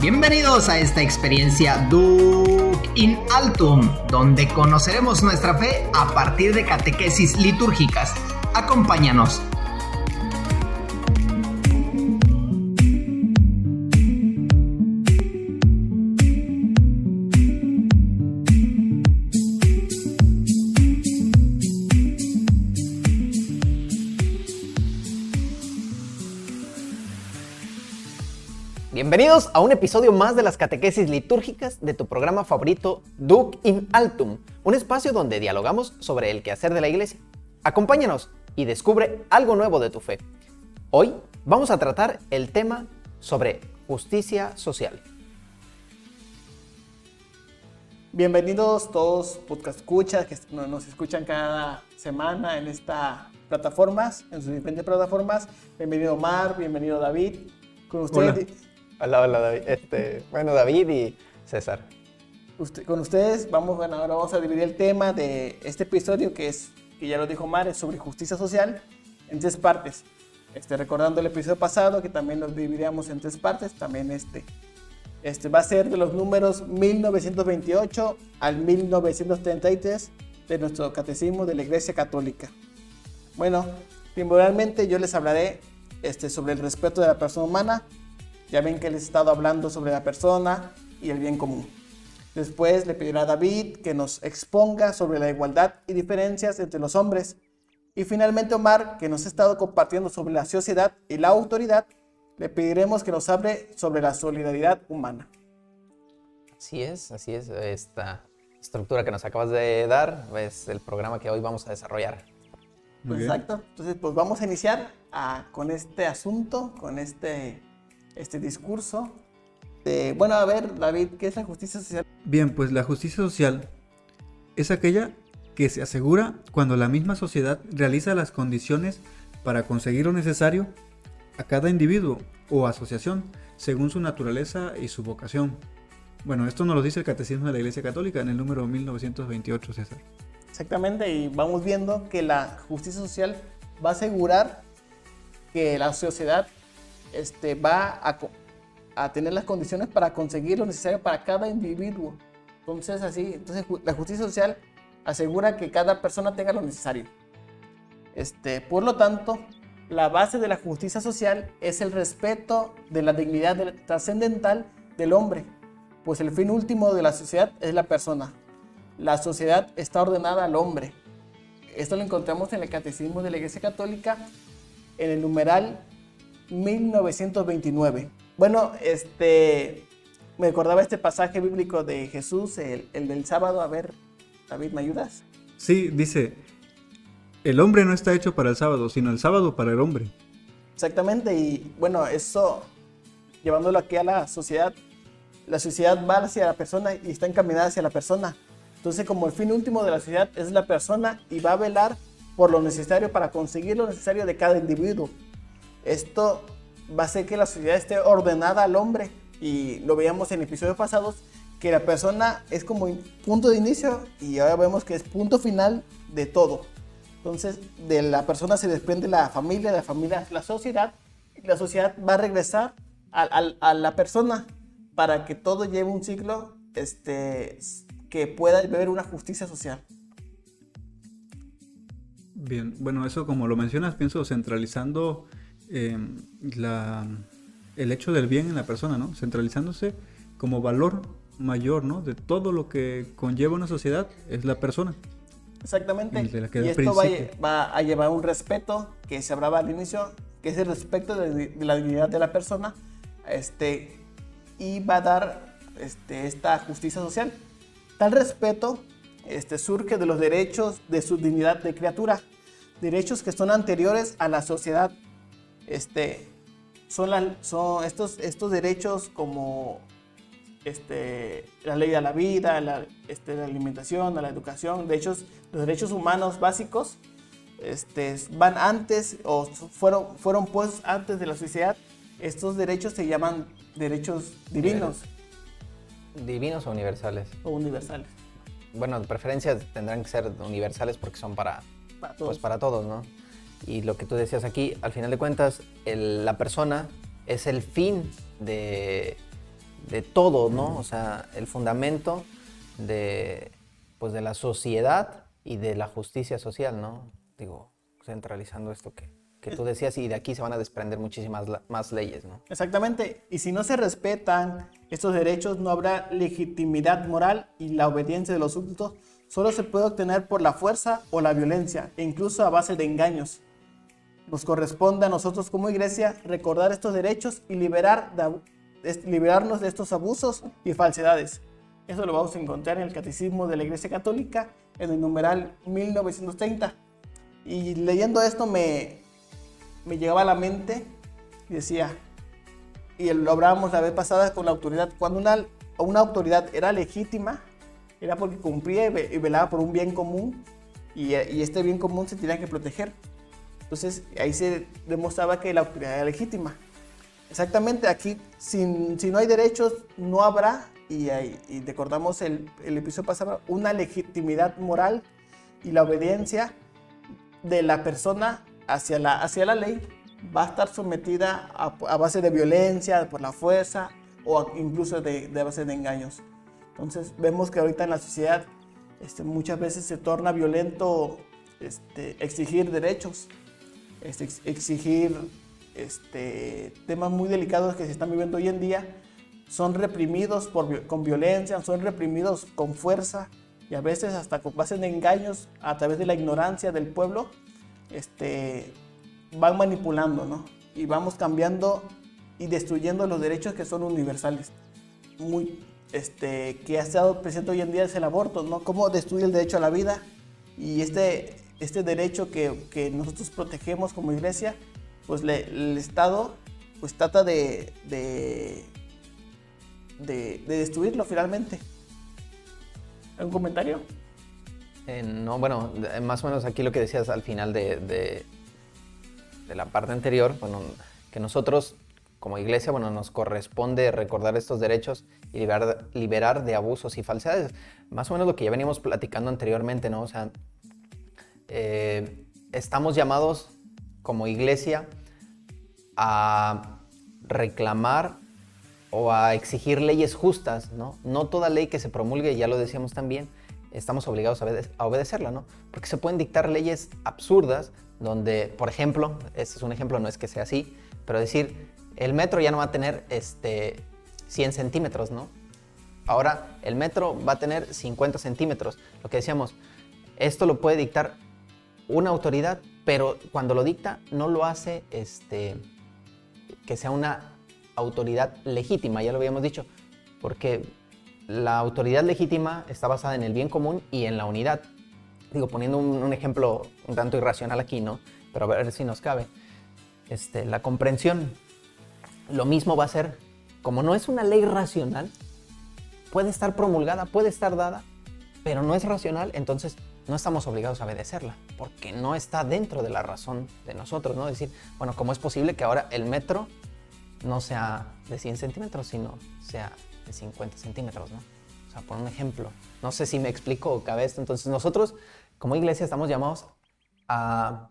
Bienvenidos a esta experiencia Duc in Altum, donde conoceremos nuestra fe a partir de catequesis litúrgicas. Acompáñanos. Bienvenidos a un episodio más de las catequesis litúrgicas de tu programa favorito Duc in Altum, un espacio donde dialogamos sobre el quehacer de la iglesia. Acompáñanos y descubre algo nuevo de tu fe. Hoy vamos a tratar el tema sobre justicia social. Bienvenidos todos podcast escuchas que nos escuchan cada semana en estas plataformas, en sus diferentes plataformas. Bienvenido Omar, bienvenido David. Con ustedes Hola, hola, David. Este, bueno, David y César. con ustedes vamos, bueno, ahora vamos a dividir el tema de este episodio que es, que ya lo dijo Mar, es sobre justicia social en tres partes. Este, recordando el episodio pasado que también nos dividíamos en tres partes, también este, este va a ser de los números 1928 al 1933 de nuestro catecismo de la Iglesia Católica. Bueno, primordialmente yo les hablaré este, sobre el respeto de la persona humana, ya ven que les he estado hablando sobre la persona y el bien común. Después le pedirá a David que nos exponga sobre la igualdad y diferencias entre los hombres. Y finalmente Omar, que nos ha estado compartiendo sobre la sociedad y la autoridad, le pediremos que nos hable sobre la solidaridad humana. Así es, así es. Esta estructura que nos acabas de dar es el programa que hoy vamos a desarrollar. exacto. Entonces, pues vamos a iniciar ah, con este asunto, con este este discurso. bueno, a ver, David, ¿qué es la justicia social? Bien, pues la justicia social es aquella que se asegura cuando la misma sociedad realiza las condiciones para conseguir lo necesario a cada individuo o asociación según su naturaleza y su vocación. Bueno, esto nos lo dice el Catecismo de la Iglesia Católica en el número 1928, César. Exactamente, y vamos viendo que la justicia social va a asegurar que la sociedad este, va a, tener las condiciones para conseguir lo necesario para cada individuo. Entonces, así, entonces la justicia social asegura que cada persona tenga lo necesario. Este, por lo tanto, la base de la justicia social es el respeto de la dignidad trascendental del hombre, pues el fin último de la sociedad es la persona. La sociedad está ordenada al hombre. Esto lo encontramos en el Catecismo de la Iglesia Católica, en el numeral 1929. Bueno, este, me acordaba este pasaje bíblico de Jesús, el, del sábado. A ver, David, ¿me ayudas? Sí, dice, el hombre no está hecho para el sábado, sino el sábado para el hombre. Exactamente, y bueno, eso, llevándolo aquí a la sociedad, la sociedad va hacia la persona y está encaminada hacia la persona. Entonces, como el fin último de la sociedad es la persona y va a velar por lo necesario para conseguir lo necesario de cada individuo. Esto va a hacer que la sociedad esté ordenada al hombre y lo veíamos en episodios pasados que la persona es como punto de inicio y ahora vemos que es punto final de todo. Entonces, de la persona se desprende la familia, de la familia la sociedad, y la sociedad va a regresar a, la persona para que todo lleve un ciclo este, que pueda haber una justicia social. Bien, bueno, eso como lo mencionas, pienso centralizando Em, el hecho del bien en la persona, ¿no? Centralizándose como valor mayor, ¿no? De todo lo que conlleva una sociedad es la persona. Exactamente. y esto va, a llevar un respeto que se hablaba al inicio, que es el respeto de, la dignidad de la persona, este, y va a dar este, esta justicia social. Tal respeto este, surge de los derechos de su dignidad de criatura, derechos que son anteriores a la sociedad este, son, son estos, estos derechos como este, la ley a la vida, la, este, la alimentación, a la educación, derechos, los derechos humanos básicos este, van antes o fueron, fueron puestos antes de la sociedad. Estos derechos se llaman derechos divinos. ¿Divinos o universales? O universales. Bueno, de preferencia tendrán que ser universales porque son para, para todos, pues para todos ¿no? Y lo que tú decías aquí, al final de cuentas, la persona es el fin de, de todo, ¿no? O sea, el fundamento de, pues, de la sociedad y de la justicia social, ¿no? Digo, centralizando esto que, que tú decías y de aquí se van a desprender muchísimas más leyes, ¿no? Exactamente. Y si no se respetan estos derechos, no habrá legitimidad moral y la obediencia de los súbditos solo se puede obtener por la fuerza o la violencia, e incluso a base de engaños. Nos corresponde a nosotros como iglesia recordar estos derechos y liberar liberarnos de estos abusos y falsedades. Eso lo vamos a encontrar en el Catecismo de la Iglesia Católica en el numeral 1930. Y leyendo esto me, me llegaba a la mente y decía, y lo hablábamos la vez pasada con la autoridad, cuando una, una autoridad era legítima, era porque cumplía y ve- y velaba por un bien común y este bien común se tenía que proteger. Entonces ahí se demostraba que la autoridad era legítima. Exactamente, aquí sin, si no hay derechos no habrá, y, recordamos el, el episodio pasado, una legitimidad moral y la obediencia de la persona hacia la, hacia la ley va a estar sometida a, base de violencia, por la fuerza o incluso de, de base de engaños. Entonces vemos que ahorita en la sociedad este, muchas veces se torna violento este, exigir derechos, ex- exigir este, temas muy delicados que se están viviendo hoy en día, son reprimidos con violencia, son reprimidos con fuerza y a veces hasta con base de engaños a través de la ignorancia del pueblo, este, van manipulando, ¿no? Y vamos cambiando y destruyendo los derechos que son universales. Este, que ha estado presente hoy en día es el aborto. Cómo destruye el derecho a la vida y este, este derecho que, que nosotros protegemos como iglesia, pues le- el Estado pues trata de, de, de, de destruirlo finalmente. ¿Algún comentario? Eh, no, bueno, más o menos aquí lo que decías al final de, de- la parte anterior, bueno, que nosotros como iglesia, bueno, nos corresponde recordar estos derechos y liberar, liberar de abusos y falsedades. Más o menos lo que ya veníamos platicando anteriormente, ¿no? O sea, eh, estamos llamados como iglesia a reclamar o a exigir leyes justas, ¿no? No toda ley que se promulgue, ya lo decíamos también, estamos obligados a, obede- a obedecerla, ¿no? Porque se pueden dictar leyes absurdas donde, por ejemplo, este es un ejemplo, no es que sea así, pero decir, el metro ya no va a tener este, 100 centímetros, ¿no? Ahora el metro va a tener 50 centímetros. Lo que decíamos, esto lo puede dictar una autoridad, pero cuando lo dicta no lo hace este, que sea una autoridad legítima, ya lo habíamos dicho, porque la autoridad legítima está basada en el bien común y en la unidad. Digo, poniendo un, ejemplo un tanto irracional aquí, ¿no? Pero a ver si nos cabe. Este, la comprensión, lo mismo va a ser, como no es una ley racional, puede estar promulgada, puede estar dada, pero no es racional, entonces no estamos obligados a obedecerla, porque no está dentro de la razón de nosotros, ¿no? Decir, bueno, ¿cómo es posible que ahora el metro no sea de 100 centímetros, sino sea de 50 centímetros, ¿no? O sea, por un ejemplo. No sé si me explico cabe esto. Entonces, nosotros, como iglesia, estamos llamados a,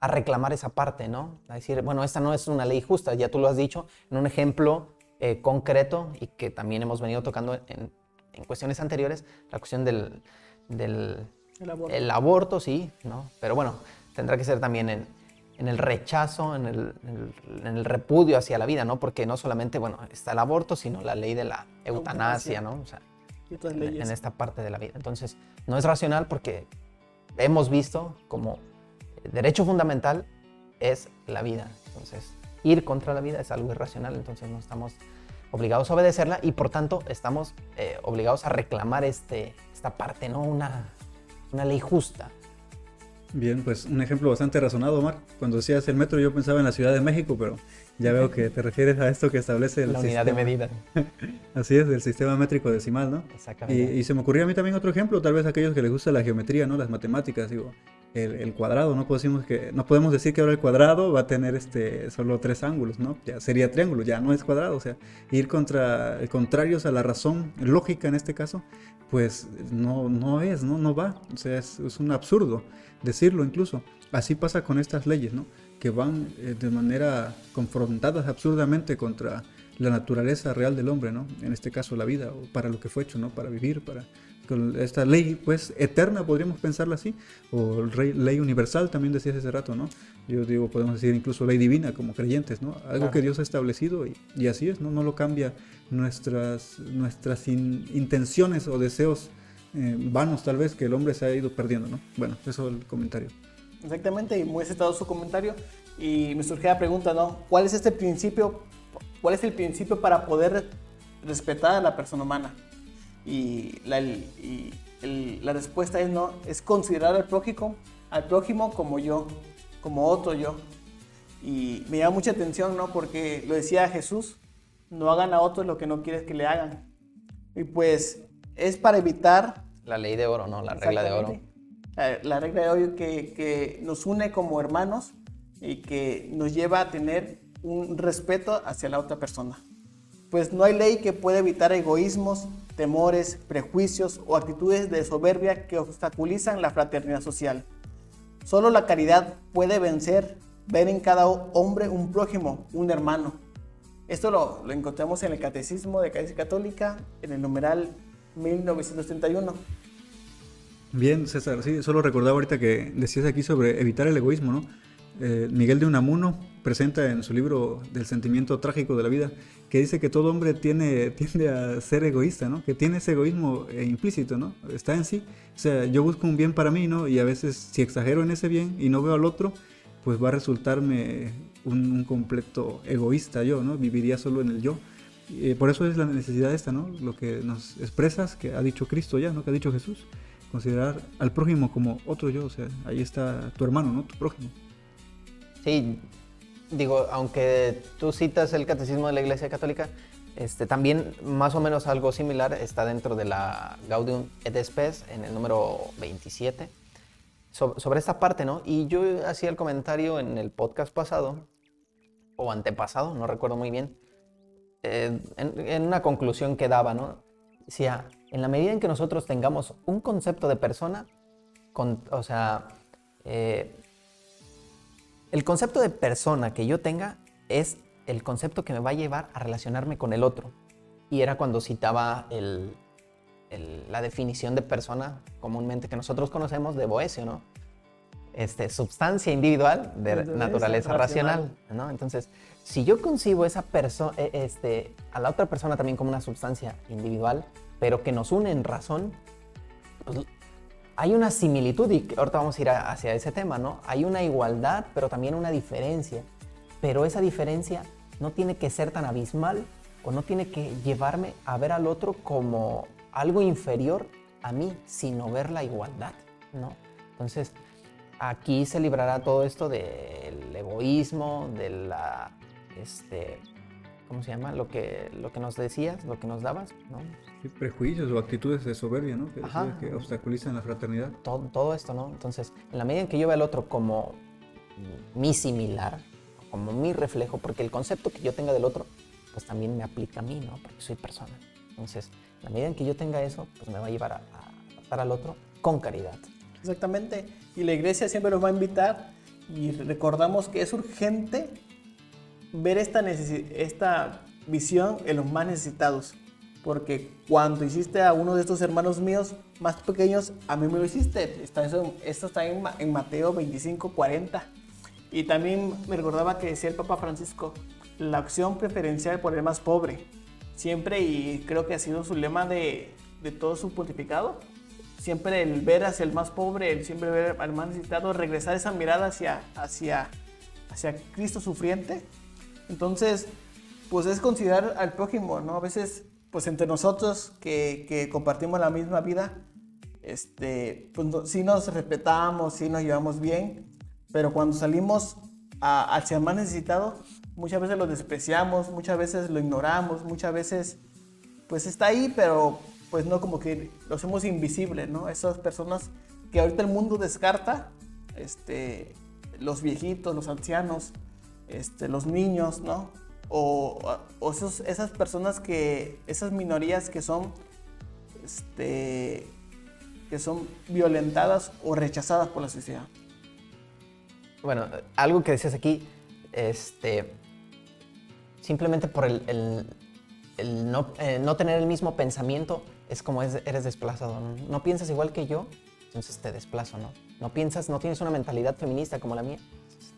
a reclamar esa parte, ¿no? A decir, bueno, esta no es una ley justa, ya tú lo has dicho, en un ejemplo eh, concreto y que también hemos venido tocando en, en cuestiones anteriores, la cuestión del, del El aborto. el aborto, sí, ¿no? Pero bueno, tendrá que ser también en, en el rechazo, en el, en el- repudio hacia la vida, ¿no? Porque no solamente, bueno, está el aborto, sino la ley de la eutanasia. ¿no? O sea, en, en esta parte de la vida. Entonces, no es racional porque hemos visto como derecho fundamental es la vida. Entonces, ir contra la vida es algo irracional, entonces no estamos obligados a obedecerla y por tanto estamos eh, obligados a reclamar este, esta parte, ¿no? Una, una ley justa. Bien, pues un ejemplo bastante razonado, Omar. Cuando decías el metro yo pensaba en la Ciudad de México, pero ya veo que te refieres a esto que establece el la unidad de sistema. medida. Así es, el sistema métrico decimal, ¿no? Y, Exactamente. y se me ocurría a mí también otro ejemplo, tal vez a aquellos que les gusta la geometría, ¿no? Las matemáticas, digo, el, cuadrado, no podemos, que, no podemos decir que ahora el cuadrado va a tener este, solo tres ángulos, ¿no? Ya sería triángulo, ya no es cuadrado, o sea, ir contra, contrarios a la razón lógica en este caso, pues no, no es, ¿no? No va, o sea, es, un absurdo decirlo incluso. Así pasa con estas leyes, ¿no? Que que van eh, de manera confrontadas absurdamente contra la naturaleza real del hombre, ¿no? En este caso la vida, o para lo que fue hecho, ¿no? Para vivir, para con esta ley, pues, eterna, podríamos pensarla así, o ley universal, también decías hace rato, ¿no? Yo digo, podemos decir incluso ley divina como creyentes, ¿no? Algo que Dios ha establecido y, así es, ¿no? No lo cambia nuestras, nuestras intenciones o deseos eh, vanos tal vez que el hombre se ha ido perdiendo, ¿no? Bueno, eso es el comentario. Exactamente, y muy aceptado su comentario. Y me surge la pregunta, ¿no? ¿Cuál es este principio? ¿Cuál es el principio para poder respetar a la persona humana? Y la, la respuesta es no, es considerar al prójimo, al prójimo como yo, como otro yo. Y me llama mucha atención, ¿no? Porque lo decía Jesús, no hagan a otros lo que no quieres que le hagan. Y pues es para evitar... La ley de oro, ¿no? La regla de oro la regla de hoy que, que, nos une como hermanos y que nos lleva a tener un respeto hacia la otra persona. Pues no hay ley que pueda evitar egoísmos, temores, prejuicios o actitudes de soberbia que obstaculizan la fraternidad social. Solo la caridad puede vencer, ver en cada hombre un prójimo, un hermano. Esto lo, lo encontramos en el Catecismo de Catequesis Católica, en el numeral 1931. Bien, César, sí, solo recordaba ahorita que decías aquí sobre evitar el egoísmo, ¿no? Eh, Miguel de Unamuno presenta en su libro del sentimiento trágico de la vida que dice que todo hombre tiene, tiende a ser egoísta, ¿no? Que tiene ese egoísmo eh, implícito, ¿no? Está en sí. O sea, yo busco un bien para mí, ¿no? Y a veces si exagero en ese bien y no veo al otro, pues va a resultarme un, completo egoísta yo, ¿no? Viviría solo en el yo. Eh, por eso es la necesidad esta, ¿no? Lo que nos expresas, que ha dicho Cristo ya, ¿no? Que ha dicho Jesús considerar al prójimo como otro yo, o sea, ahí está tu hermano, ¿no? Tu prójimo. Sí, digo, aunque tú citas el catecismo de la Iglesia Católica, este, también más o menos algo similar está dentro de la Gaudium et Spes en el número 27 sobre, esta parte, ¿no? Y yo hacía el comentario en el podcast pasado o antepasado, no recuerdo muy bien, eh, en, una conclusión que daba, ¿no? Decía, en la medida en que nosotros tengamos un concepto de persona, o sea, eh, el concepto de persona que yo tenga es el concepto que me va a llevar a relacionarme con el otro. Y era cuando citaba la definición de persona comúnmente que nosotros conocemos de Boesio, ¿no? Este, substancia individual de naturaleza racional, ¿no? Entonces, si yo concibo esa persona, e, este, a la otra persona también como una substancia individual, pero que nos une en razón, pues, hay una similitud y ahorita vamos a ir hacia ese tema, ¿no? Hay una igualdad, pero también una diferencia. Pero esa diferencia no tiene que ser tan abismal o no tiene que llevarme a ver al otro como algo inferior a mí, sino ver la igualdad, ¿no? Entonces, aquí se librará todo esto del egoísmo, de la, este, ¿cómo se llama? Lo que, lo que nos decías, lo que nos dabas, ¿no? prejuicios o actitudes de soberbia, ¿no? Que, que obstaculizan la fraternidad. Todo, todo, esto, ¿no? Entonces, en la medida en que yo veo al otro como mi similar, como mi reflejo, porque el concepto que yo tenga del otro, pues también me aplica a mí, ¿no? Porque soy persona. Entonces, en la medida en que yo tenga eso, pues me va a llevar a, a al otro con caridad. Exactamente. Y la iglesia siempre nos va a invitar y recordamos que es urgente ver esta, esta visión en los más necesitados porque cuando hiciste a uno de estos hermanos míos más pequeños, a mí me lo hiciste. Esto está en, Mateo 25, 40. Y también me recordaba que decía el Papa Francisco, la acción preferencial por el más pobre. Siempre, y creo que ha sido su lema de, todo su pontificado, siempre el ver hacia el más pobre, el siempre ver al más necesitado, regresar esa mirada hacia, hacia, hacia Cristo sufriente. Entonces, pues es considerar al prójimo, ¿no? A veces pues entre nosotros que, compartimos la misma vida, este, pues sí nos respetamos, sí nos llevamos bien, pero cuando salimos a, ser más necesitado, muchas veces lo despreciamos, muchas veces lo ignoramos, muchas veces pues está ahí, pero pues no como que lo hacemos invisible, ¿no? Esas personas que ahorita el mundo descarta, este, los viejitos, los ancianos, este, los niños, ¿no? o, esas personas que, esas minorías que son, este, que son violentadas o rechazadas por la sociedad. Bueno, algo que decías aquí, este, simplemente por el, no, eh, no, tener el mismo pensamiento, es como eres desplazado. ¿no? piensas igual que yo, entonces te desplazo, ¿no? No piensas, no tienes una mentalidad feminista como la mía,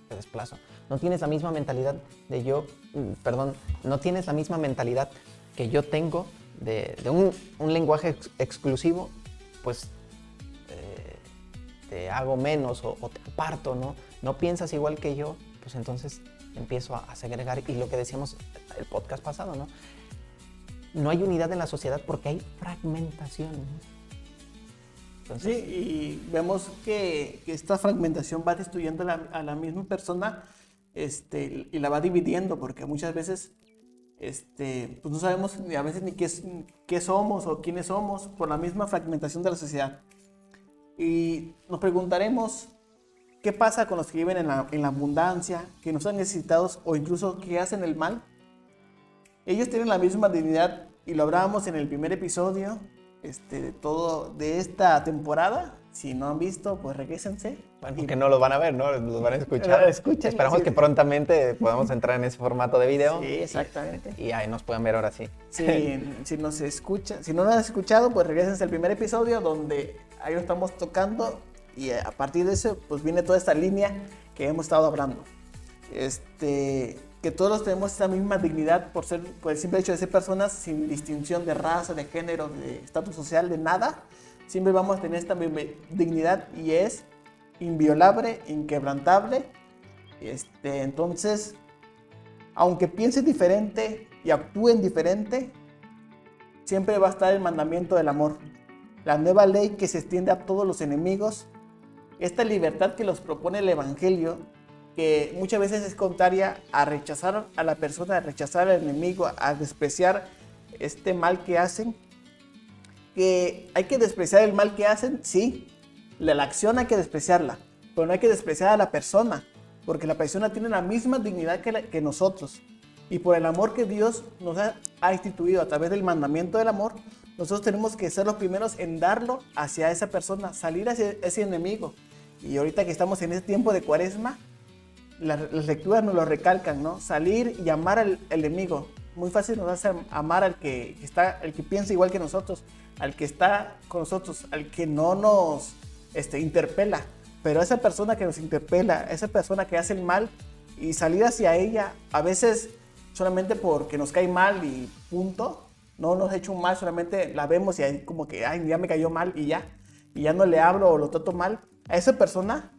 te desplazo. No tienes la misma mentalidad de yo, mm, perdón, no tienes la misma mentalidad que yo tengo de, un, lenguaje exclusivo, pues eh, te hago menos o, te aparto, ¿no? No piensas igual que yo, pues entonces empiezo a, segregar. Y lo que decíamos el podcast pasado, ¿no? No hay unidad en la sociedad porque hay fragmentación. Sí, y vemos que, esta fragmentación va destruyendo a la misma persona este, y la va dividiendo, porque muchas veces este, pues no sabemos a veces ni qué, qué somos o quiénes somos por la misma fragmentación de la sociedad. Y nos preguntaremos qué pasa con los que viven en la, en la abundancia, que no están necesitados o incluso que hacen el mal. Ellos tienen la misma dignidad y lo hablábamos en el primer episodio este, de todo de esta temporada. Si no han visto, pues regresense. Bueno, porque no lo van a ver, ¿no? Los van a escuchar. Esperamos que prontamente podamos entrar en ese formato de video. Sí, exactamente. Y, ahí nos puedan ver ahora sí. Sí, si nos escucha, si no lo han escuchado, pues regresense al primer episodio donde ahí lo estamos tocando y a partir de eso, pues viene toda esta línea que hemos estado hablando. Este, que todos tenemos esa misma dignidad por ser, por el simple hecho de ser personas sin distinción de raza, de género, de estatus social, de nada. Siempre vamos a tener esta misma dignidad y es inviolable, inquebrantable. Este, entonces, aunque piensen diferente y actúen diferente, siempre va a estar el mandamiento del amor. La nueva ley que se extiende a todos los enemigos. Esta libertad que los propone el Evangelio que muchas veces es contraria a rechazar a la persona, a rechazar al enemigo, a despreciar este mal que hacen. Que hay que despreciar el mal que hacen, sí. La, acción hay que despreciarla, pero no hay que despreciar a la persona, porque la persona tiene la misma dignidad que, nosotros. Y por el amor que Dios nos ha, ha, instituido a través del mandamiento del amor, nosotros tenemos que ser los primeros en darlo hacia esa persona, salir hacia ese enemigo. Y ahorita que estamos en este tiempo de cuaresma, las, lecturas nos lo recalcan, ¿no? Salir y amar al, enemigo. Muy fácil nos hace amar al que está, el que piensa igual que nosotros, al que está con nosotros, al que no nos este, interpela. Pero esa persona que nos interpela, esa persona que hace el mal y salir hacia ella, a veces solamente porque nos cae mal y punto, no nos ha hecho un mal, solamente la vemos y ahí como que, ay, ya me cayó mal y ya, y ya no le hablo o lo trato mal, a esa persona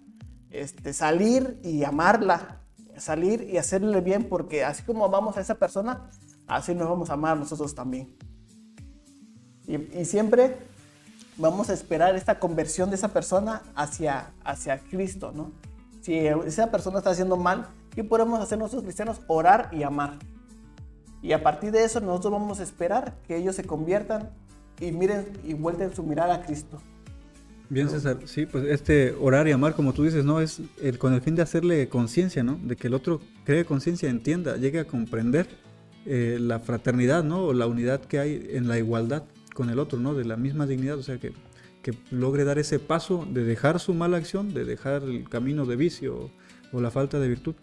este, salir y amarla, salir y hacerle bien, porque así como amamos a esa persona, así nos vamos a amar nosotros también. Y, siempre vamos a esperar esta conversión de esa persona hacia, hacia Cristo, ¿no? Si esa persona está haciendo mal, ¿qué podemos hacer nosotros cristianos? Orar y amar. Y a partir de eso nosotros vamos a esperar que ellos se conviertan y miren y vuelten su mirada a Cristo. Bien, César, sí, pues este orar y amar, como tú dices, ¿no? Es el, con el fin de hacerle conciencia, ¿no? De que el otro cree conciencia, entienda, llegue a comprender eh, la fraternidad, ¿no? O la unidad que hay en la igualdad con el otro, ¿no? De la misma dignidad, o sea, que, que logre dar ese paso de dejar su mala acción, de dejar el camino de vicio o, la falta de virtud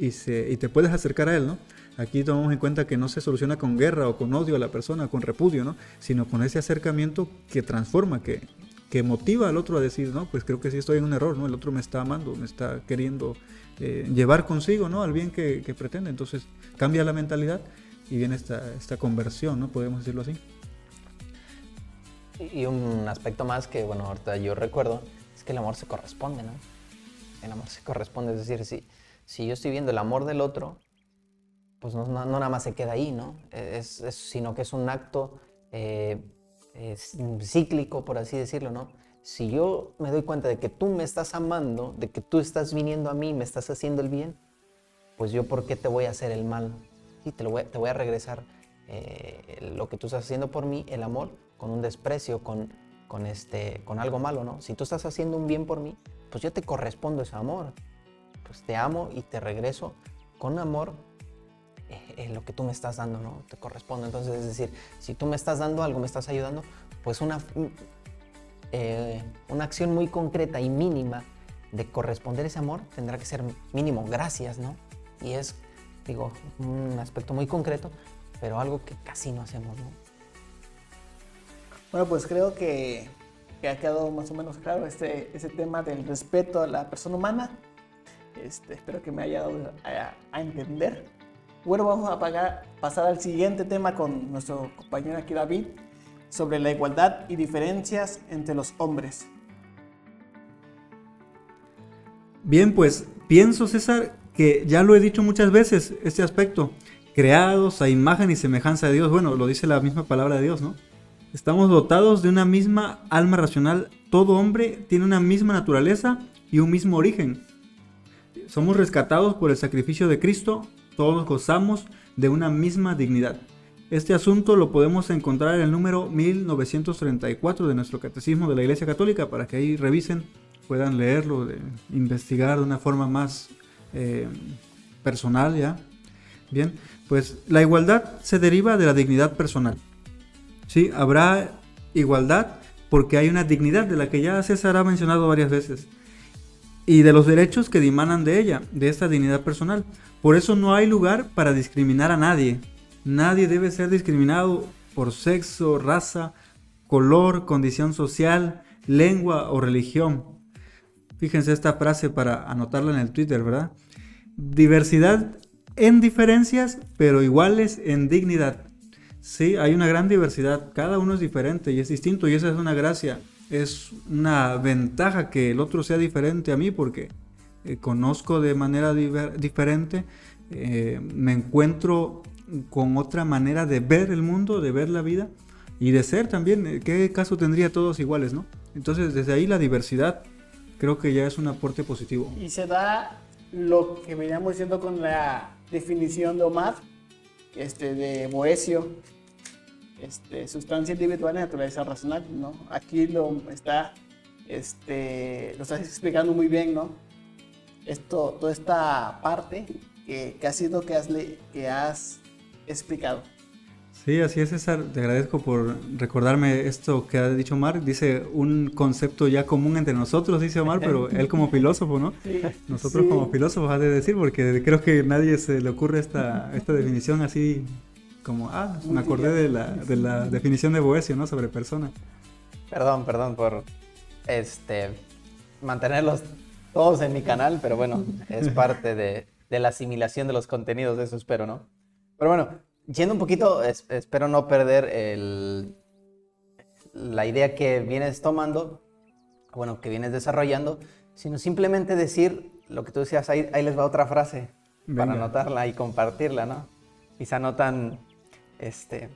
y, se, y te puedes acercar a él, ¿no? Aquí tomamos en cuenta que no se soluciona con guerra o con odio a la persona, con repudio, ¿no? Sino con ese acercamiento que transforma, que, que motiva al otro a decir, no, pues creo que sí estoy en un error, ¿no? El otro me está amando, me está queriendo eh, llevar consigo, ¿no? Al bien que, pretende. Entonces cambia la mentalidad y viene esta, esta conversión, ¿no? Podemos decirlo así. Y un aspecto más que, bueno, ahorita yo recuerdo, es que el amor se corresponde, ¿no? El amor se corresponde, es decir, si, si yo estoy viendo el amor del otro, pues no, no, nada más se queda ahí, ¿no? Es, sino que es un acto eh, es cíclico, por así decirlo, ¿no? Si yo me doy cuenta de que tú me estás amando, de que tú estás viniendo a mí, me estás haciendo el bien, pues yo por qué te voy a hacer el mal? Voy, te voy a regresar eh, lo que tú estás haciendo por mí, el amor, con un desprecio, con, con, este, con algo malo, ¿no? Si tú estás haciendo un bien por mí, pues yo te correspondo ese amor. Pues te amo y te regreso con amor eh, lo que tú me estás dando, ¿no? Te corresponde. Entonces, es decir, si tú me estás dando algo, me estás ayudando, pues una, eh, una acción muy concreta y mínima de corresponder ese amor tendrá que ser mínimo gracias, ¿no? Y es, digo, un aspecto muy concreto, pero algo que casi no hacemos, ¿no? Bueno, pues creo que, que ha quedado más o menos claro este, ese tema del respeto a la persona humana. Este, espero que me haya dado a, a entender. Bueno, vamos a pasar al siguiente tema con nuestro compañero aquí David sobre la igualdad y diferencias entre los hombres. Bien, pues pienso, César, que ya lo he dicho muchas veces, este aspecto, creados a imagen y semejanza de Dios, bueno, lo dice la misma palabra de Dios, ¿no? Estamos dotados de una misma alma racional, todo hombre tiene una misma naturaleza y un mismo origen. Somos rescatados por el sacrificio de Cristo, todos gozamos de una misma dignidad. Este asunto lo podemos encontrar en el número 1934 de nuestro Catecismo de la Iglesia Católica para que ahí revisen puedan leerlo, investigar de una forma más eh, personal ya. Bien, pues la igualdad se deriva de la dignidad personal. Sí, habrá igualdad porque hay una dignidad de la que ya César ha mencionado varias veces y de los derechos que dimanan de ella, de esta dignidad personal. Por eso no hay lugar para discriminar a nadie. Nadie debe ser discriminado por sexo, raza, color, condición social, lengua o religión. Fíjense esta frase para anotarla en el Twitter, ¿verdad? Diversidad en diferencias, pero iguales en dignidad. Sí, hay una gran diversidad, cada uno es diferente y es distinto y esa es una gracia, es una ventaja que el otro sea diferente a mí porque eh, conozco de manera diferente, eh, me encuentro con otra manera de ver el mundo, de ver la vida y de ser también. ¿Qué caso tendría todos iguales, no? Entonces, desde ahí la diversidad creo que ya es un aporte positivo. Y se da lo que veníamos diciendo con la definición de Omar, este, de Boesio, este, sustancia individual y naturaleza racional, ¿no? Aquí lo está, este, lo estás explicando muy bien, ¿no? Esto, toda esta parte que, que ha sido que has, que has explicado. Sí, así es, César. Te agradezco por recordarme esto que ha dicho Omar. Dice un concepto ya común entre nosotros, dice Omar, pero él como filósofo, ¿no? Sí, nosotros como filósofos, ha de decir, porque creo que a nadie se le ocurre esta, esta definición así como, ah, me acordé de la, de la definición de Boesio, ¿no? Sobre persona. Perdón, perdón por este mantenerlos todos en mi canal, pero bueno, es parte de, de la asimilación de los contenidos, eso espero, ¿no? Pero bueno, yendo un poquito, espero no perder el, la idea que vienes tomando, bueno, que vienes desarrollando, sino simplemente decir lo que tú decías, ahí, ahí les va otra frase para anotarla y compartirla, ¿no? Quizá no tan, este,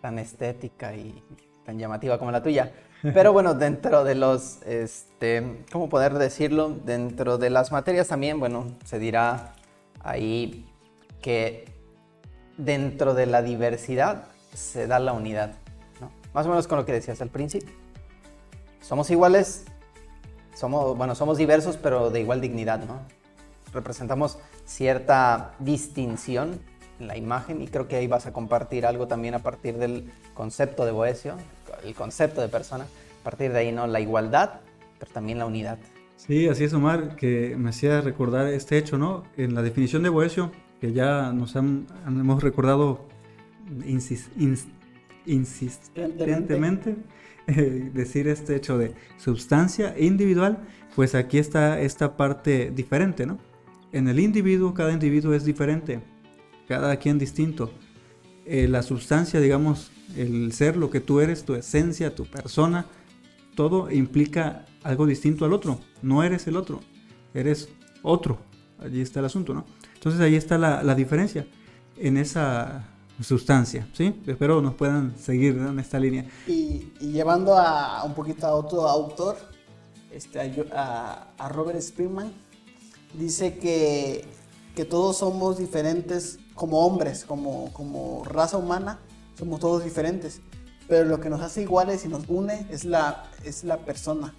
tan estética y tan llamativa como la tuya, pero bueno, dentro de los, este, ¿cómo poder decirlo? Dentro de las materias también, bueno, se dirá ahí que dentro de la diversidad se da la unidad. ¿no? Más o menos con lo que decías al principio. Somos iguales, somos, bueno, somos diversos, pero de igual dignidad, ¿no? Representamos cierta distinción la imagen y creo que ahí vas a compartir algo también a partir del concepto de Boesio, el concepto de persona. A partir de ahí, ¿no? La igualdad, pero también la unidad. Sí, así es, Omar, que me hacía recordar este hecho, ¿no? En la definición de Boesio, que ya nos hemos recordado insistentemente eh, decir este hecho de sustancia individual, pues aquí está esta parte diferente, ¿no? En el individuo, cada individuo es diferente, cada quien distinto. Eh, la sustancia, digamos, el ser, lo que tú eres, tu esencia, tu persona, todo implica algo distinto al otro. No eres el otro, eres otro. Allí está el asunto, ¿no? Entonces ahí está la, diferencia en esa sustancia, ¿sí? Espero nos puedan seguir en esta línea. Y, llevando a un poquito a otro autor, este, a, Robert Spearman, dice que, que, todos somos diferentes como hombres, como, como raza humana, somos todos diferentes, pero lo que nos hace iguales y nos une es la, es la persona.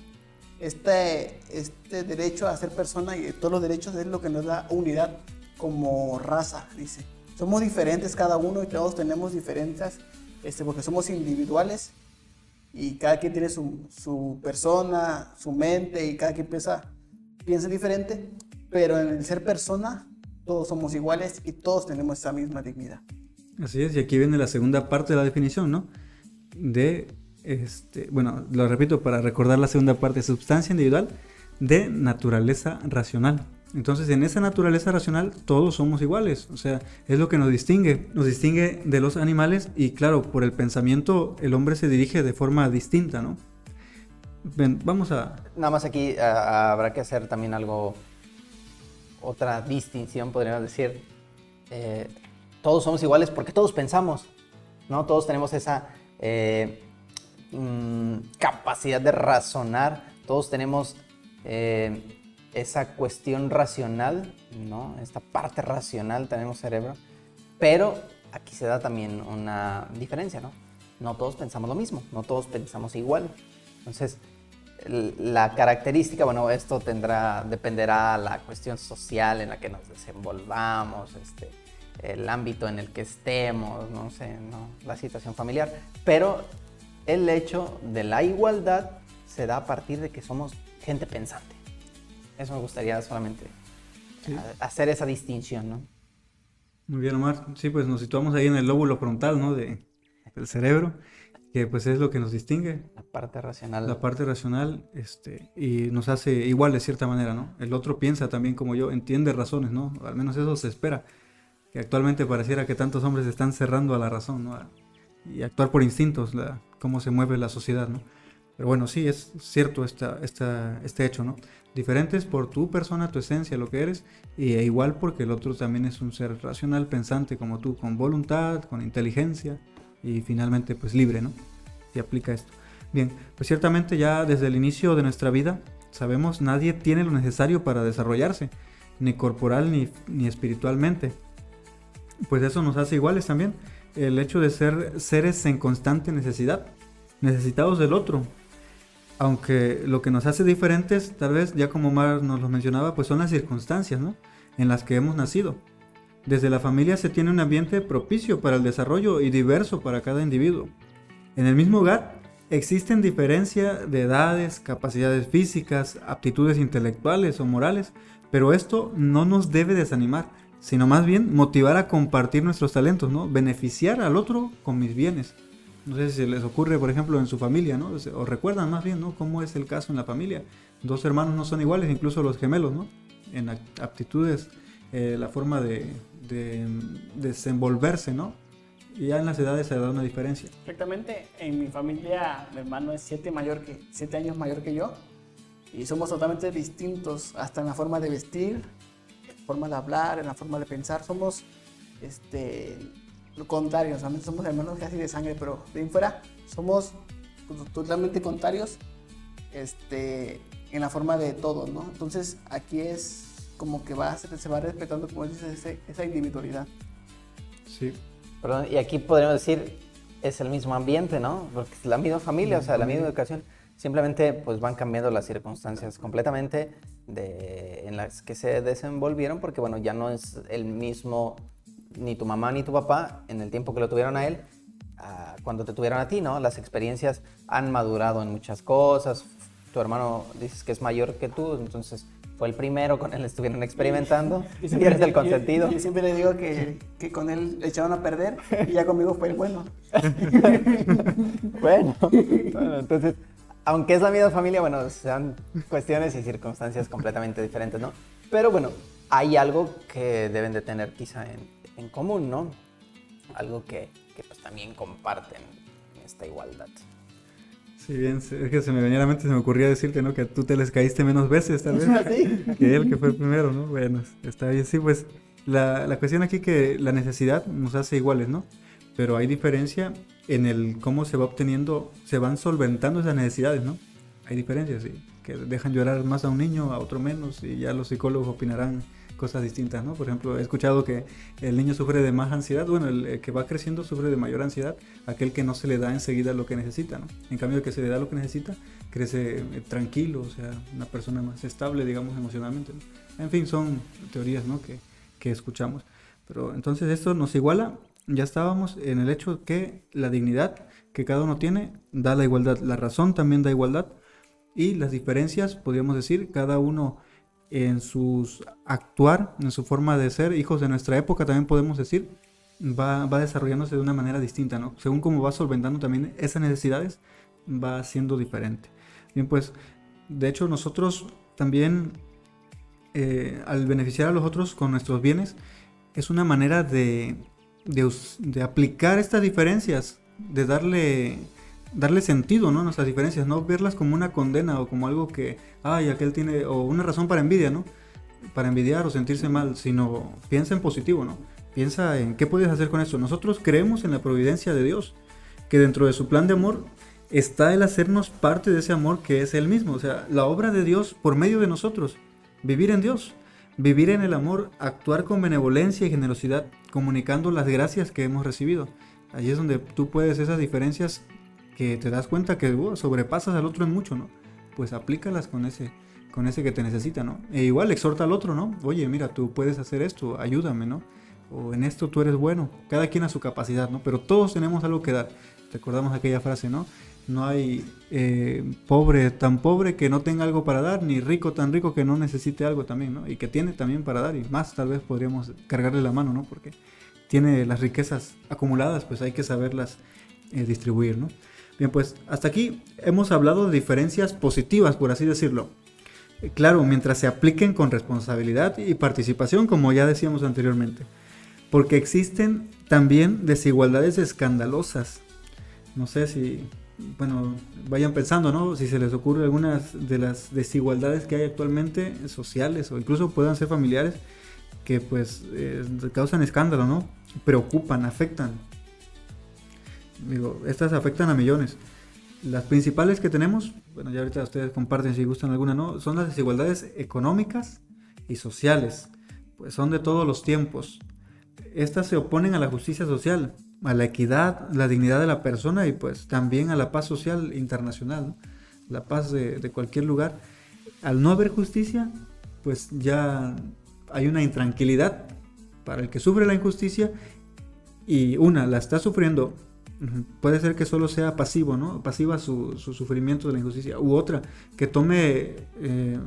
Este, este derecho a ser persona y todos los derechos es lo que nos da unidad como raza, dice. Somos diferentes cada uno y todos tenemos diferencias, este, porque somos individuales y cada quien tiene su, su, persona, su mente y cada quien piensa piensa diferente, pero en el ser persona todos somos iguales y todos tenemos esa misma dignidad. Así es, y aquí viene la segunda parte de la definición, ¿no? De, este, bueno, lo repito para recordar la segunda parte, sustancia individual de naturaleza racional. Entonces, en esa naturaleza racional todos somos iguales, o sea, es lo que nos distingue, nos distingue de los animales y claro, por el pensamiento el hombre se dirige de forma distinta, ¿no? Ven, vamos a... Nada más aquí habrá que hacer también algo, otra distinción, podríamos decir. Eh, todos somos iguales porque todos pensamos, ¿no? Todos tenemos esa eh, mm, capacidad de razonar, todos tenemos... Eh, esa cuestión racional, ¿no? Esta parte racional tenemos cerebro, pero aquí se da también una diferencia, ¿no? No todos pensamos lo mismo, no todos pensamos igual. Entonces, la característica, bueno, esto tendrá, dependerá la cuestión social en la que nos desenvolvamos, este, el ámbito en el que estemos, no sé, ¿no? la situación familiar, pero el hecho de la igualdad se da a partir de que somos gente pensante. Eso me gustaría solamente hacer esa distinción, ¿no? Muy bien, Omar. Sí, pues nos situamos ahí en el lóbulo frontal, ¿no? De, del cerebro, que pues es lo que nos distingue. Parte racional. La parte racional, este, y nos hace igual de cierta manera, ¿no? El otro piensa también como yo, entiende razones, ¿no? Al menos eso se espera. Que actualmente pareciera que tantos hombres están cerrando a la razón, ¿no? y actuar por instintos, la, cómo se mueve la sociedad, ¿no? Pero bueno, sí, es cierto esta, esta, este hecho, ¿no? Diferentes por tu persona, tu esencia, lo que eres, y e igual porque el otro también es un ser racional, pensante como tú, con voluntad, con inteligencia y finalmente pues libre, ¿no? Y aplica esto. Bien, pues ciertamente ya desde el inicio de nuestra vida, sabemos, nadie tiene lo necesario para desarrollarse, ni corporal ni, ni espiritualmente. Pues eso nos hace iguales también, el hecho de ser seres en constante necesidad, necesitados del otro, aunque lo que nos hace diferentes, tal vez, ya como Mar nos lo mencionaba, pues son las circunstancias, ¿no? En las que hemos nacido. Desde la familia se tiene un ambiente propicio para el desarrollo y diverso para cada individuo. En el mismo hogar existen diferencias de edades, capacidades físicas, aptitudes intelectuales o morales, pero esto no nos debe desanimar, sino más bien motivar a compartir nuestros talentos, ¿no? Beneficiar al otro con mis bienes. No sé si les ocurre, por ejemplo, en su familia, ¿no? O recuerdan más bien, ¿no? Cómo es el caso en la familia. Dos hermanos no son iguales, incluso los gemelos, ¿no? En aptitudes, eh, la forma de, desenvolverse, ¿no? Y ya en las edades se da una diferencia. Exactamente. En mi familia, mi hermano es siete, mayor que, siete años mayor que yo. Y somos totalmente distintos, hasta en la forma de vestir, en la forma de hablar, en la forma de pensar. Somos, este, lo contrario, solamente somos hermanos casi de sangre, pero de ahí fuera somos totalmente contrarios este, en la forma de todo, ¿no? Entonces aquí es como que va, se va respetando, como dices, esa individualidad. Sí. Perdón, y aquí podríamos decir, es el mismo ambiente, ¿no? Porque es la misma familia, o sea, la misma educación. Simplemente pues van cambiando las circunstancias completamente de, en las que se desenvolvieron porque bueno, ya no es el mismo ni tu mamá ni tu papá, en el tiempo que lo tuvieron a él, cuando te tuvieron a ti, ¿no? Las experiencias han madurado en muchas cosas. Tu hermano dices que es mayor que tú, entonces fue el primero, con él estuvieron experimentando y, eres el consentido. Yo, siempre le digo que, que, con él le echaron a perder y ya conmigo fue el bueno. bueno, bueno, entonces, aunque es la misma familia, bueno, sean cuestiones y circunstancias completamente diferentes, ¿no? Pero bueno, hay algo que deben de tener quizá en, en común, ¿no? Algo que, que pues también comparten esta igualdad. Sí, bien, es que se me venía a la mente, se me ocurría decirte, ¿no? Que tú te les caíste menos veces, tal vez. ¿Sí? Que él, que fue el primero, ¿no? Bueno, está bien. Sí, pues la, la cuestión aquí que la necesidad nos hace iguales, ¿no? Pero hay diferencia en el cómo se va obteniendo, se van solventando esas necesidades, ¿no? Hay diferencias, sí. Que dejan llorar más a un niño, a otro menos, y ya los psicólogos opinarán cosas distintas, ¿no? Por ejemplo, he escuchado que el niño sufre de más ansiedad, bueno, el, que va creciendo sufre de mayor ansiedad, aquel que no se le da enseguida lo que necesita, ¿no? En cambio, el que se le da lo que necesita, crece eh, tranquilo, o sea, una persona más estable, digamos, emocionalmente. En fin, son teorías, ¿no? Que, que escuchamos. Pero entonces esto nos iguala, ya estábamos en el hecho que la dignidad que cada uno tiene da la igualdad, la razón también da igualdad y las diferencias, podríamos decir, cada uno en su actuar, en su forma de ser, hijos de nuestra época también podemos decir, va, va desarrollándose de una manera distinta, ¿no? Según cómo va solventando también esas necesidades, va siendo diferente. Bien, pues, de hecho nosotros también, eh, al beneficiar a los otros con nuestros bienes, es una manera de, de, aplicar estas diferencias, de darle, darle sentido ¿no? a nuestras diferencias, no verlas como una condena o como algo que, ay, aquel tiene, o una razón para envidia, ¿no? Para envidiar o sentirse mal, sino piensa en positivo, ¿no? Piensa en qué puedes hacer con esto. Nosotros creemos en la providencia de Dios, que dentro de su plan de amor está el hacernos parte de ese amor que es Él mismo. O sea, la obra de Dios por medio de nosotros. Vivir en Dios, vivir en el amor, actuar con benevolencia y generosidad, comunicando las gracias que hemos recibido. Allí es donde tú puedes esas diferencias que te das cuenta que uh, sobrepasas al otro en mucho, ¿no? Pues aplícalas con ese, con ese que te necesita, ¿no? E igual exhorta al otro, ¿no? Oye, mira, tú puedes hacer esto, ayúdame, ¿no? O en esto tú eres bueno. Cada quien a su capacidad, ¿no? Pero todos tenemos algo que dar. Recordamos aquella frase, ¿no? No hay eh, pobre tan pobre que no tenga algo para dar, ni rico tan rico que no necesite algo también, ¿no? Y que tiene también para dar, y más tal vez podríamos cargarle la mano, ¿no? Porque tiene las riquezas acumuladas, pues hay que saberlas eh, distribuir, ¿no? Bien, pues hasta aquí hemos hablado de diferencias positivas, por así decirlo. Eh, claro, mientras se apliquen con responsabilidad y participación, como ya decíamos anteriormente. Porque existen también desigualdades escandalosas. No sé si bueno, vayan pensando, ¿no? Si se les ocurre algunas de las desigualdades que hay actualmente sociales o incluso puedan ser familiares que pues eh, causan escándalo, ¿no? Preocupan, afectan. Estas afectan a millones. Las principales que tenemos, bueno, ya ahorita ustedes comparten si gustan alguna, ¿no? Son las desigualdades económicas y sociales. Pues son de todos los tiempos. Estas se oponen a la justicia social a la equidad, la dignidad de la persona y pues también a la paz social internacional, la paz de, cualquier lugar. Al no haber justicia, pues ya hay una intranquilidad para el que sufre la injusticia y una, la está sufriendo, puede ser que solo sea pasivo, ¿no? Pasiva su, sufrimiento de la injusticia. U otra, que tome eh,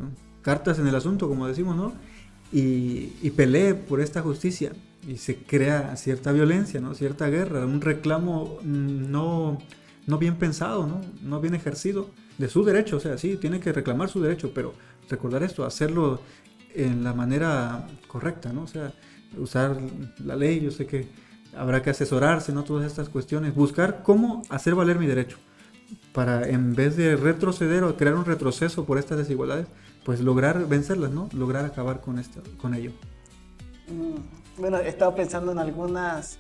cartas en el asunto, como decimos, ¿no? Y, y pelee por esta justicia y se crea cierta violencia, ¿no? cierta guerra, un reclamo no, no bien pensado, ¿no? no bien ejercido de su derecho. O sea, sí, tiene que reclamar su derecho, pero recordar esto, hacerlo en la manera correcta, ¿no? O sea, usar la ley, yo sé que habrá que asesorarse, ¿no? Todas estas cuestiones, buscar cómo hacer valer mi derecho para en vez de retroceder o crear un retroceso por estas desigualdades, pues lograr vencerlas, ¿no? Lograr acabar con esto, con ello. Mm, bueno, he estado pensando en algunas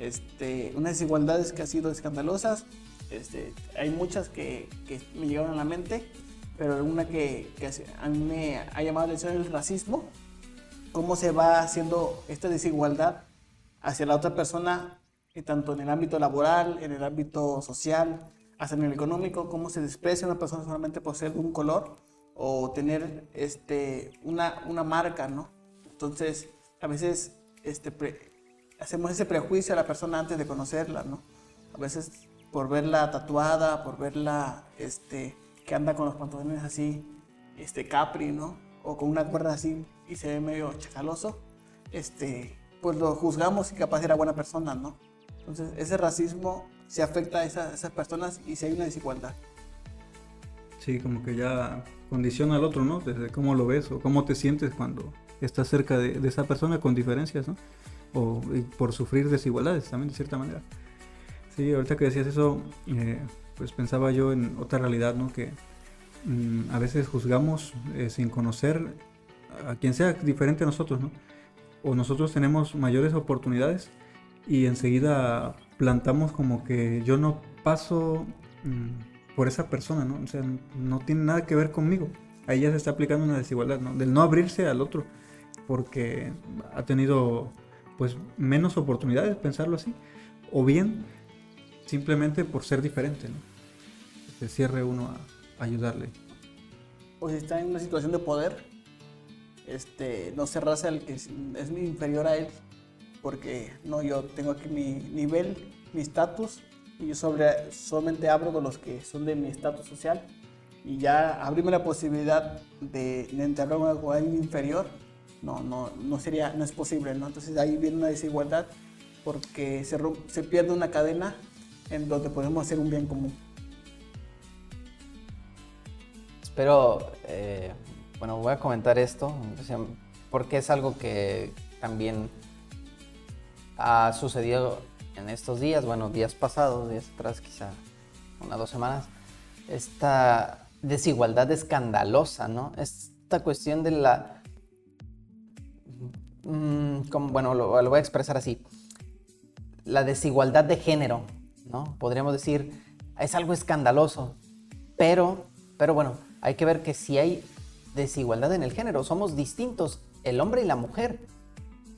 este, unas desigualdades que han sido escandalosas. Este, hay muchas que, que, me llegaron a la mente, pero una que, que, a mí me ha llamado la atención es el racismo. Cómo se va haciendo esta desigualdad hacia la otra persona, tanto en el ámbito laboral, en el ámbito social, hasta en el económico, cómo se desprecia una persona solamente por ser un color o tener este, una, una marca, ¿no? Entonces, a veces este, hacemos ese prejuicio a la persona antes de conocerla, ¿no? A veces por verla tatuada, por verla este, que anda con los pantalones así, este, capri, ¿no? O con una cuerda así y se ve medio chacaloso, este, pues lo juzgamos y capaz era buena persona, ¿no? Entonces ese racismo se afecta a esas, personas y si hay una desigualdad. Sí, como que ya condiciona al otro, ¿no? Desde cómo lo ves o cómo te sientes cuando estás cerca de, esa persona con diferencias, ¿no? O por sufrir desigualdades también, de cierta manera. Sí, ahorita que decías eso, eh, pues pensaba yo en otra realidad, ¿no? Que mm, a veces juzgamos eh, sin conocer a quien sea diferente a nosotros, ¿no? O nosotros tenemos mayores oportunidades y enseguida plantamos como que yo no paso mm, por esa persona, ¿no? O sea, no tiene nada que ver conmigo. Ahí ya se está aplicando una desigualdad, ¿no? Del no abrirse al otro porque ha tenido pues menos oportunidades, pensarlo así, o bien simplemente por ser diferente, ¿no? Se cierre uno a, ayudarle. O si está en una situación de poder, este, no cerrarse al que es, es inferior a él, porque no, yo tengo aquí mi nivel, mi estatus, y yo sobre, solamente abro con los que son de mi estatus social, y ya abrirme la posibilidad de, de entablar con alguien inferior, no, no, no sería, no es posible, ¿no? Entonces ahí viene una desigualdad porque se, se pierde una cadena en donde podemos hacer un bien común. Espero, eh, bueno, voy a comentar esto, porque es algo que también ha sucedido en estos días, bueno, días pasados, días atrás, quizá una dos semanas, esta desigualdad escandalosa, ¿no? Esta cuestión de la... Mm, bueno, lo, voy a expresar así. La desigualdad de género, ¿no? Podríamos decir, es algo escandaloso, pero, pero bueno, hay que ver que si hay desigualdad en el género, somos distintos, el hombre y la mujer.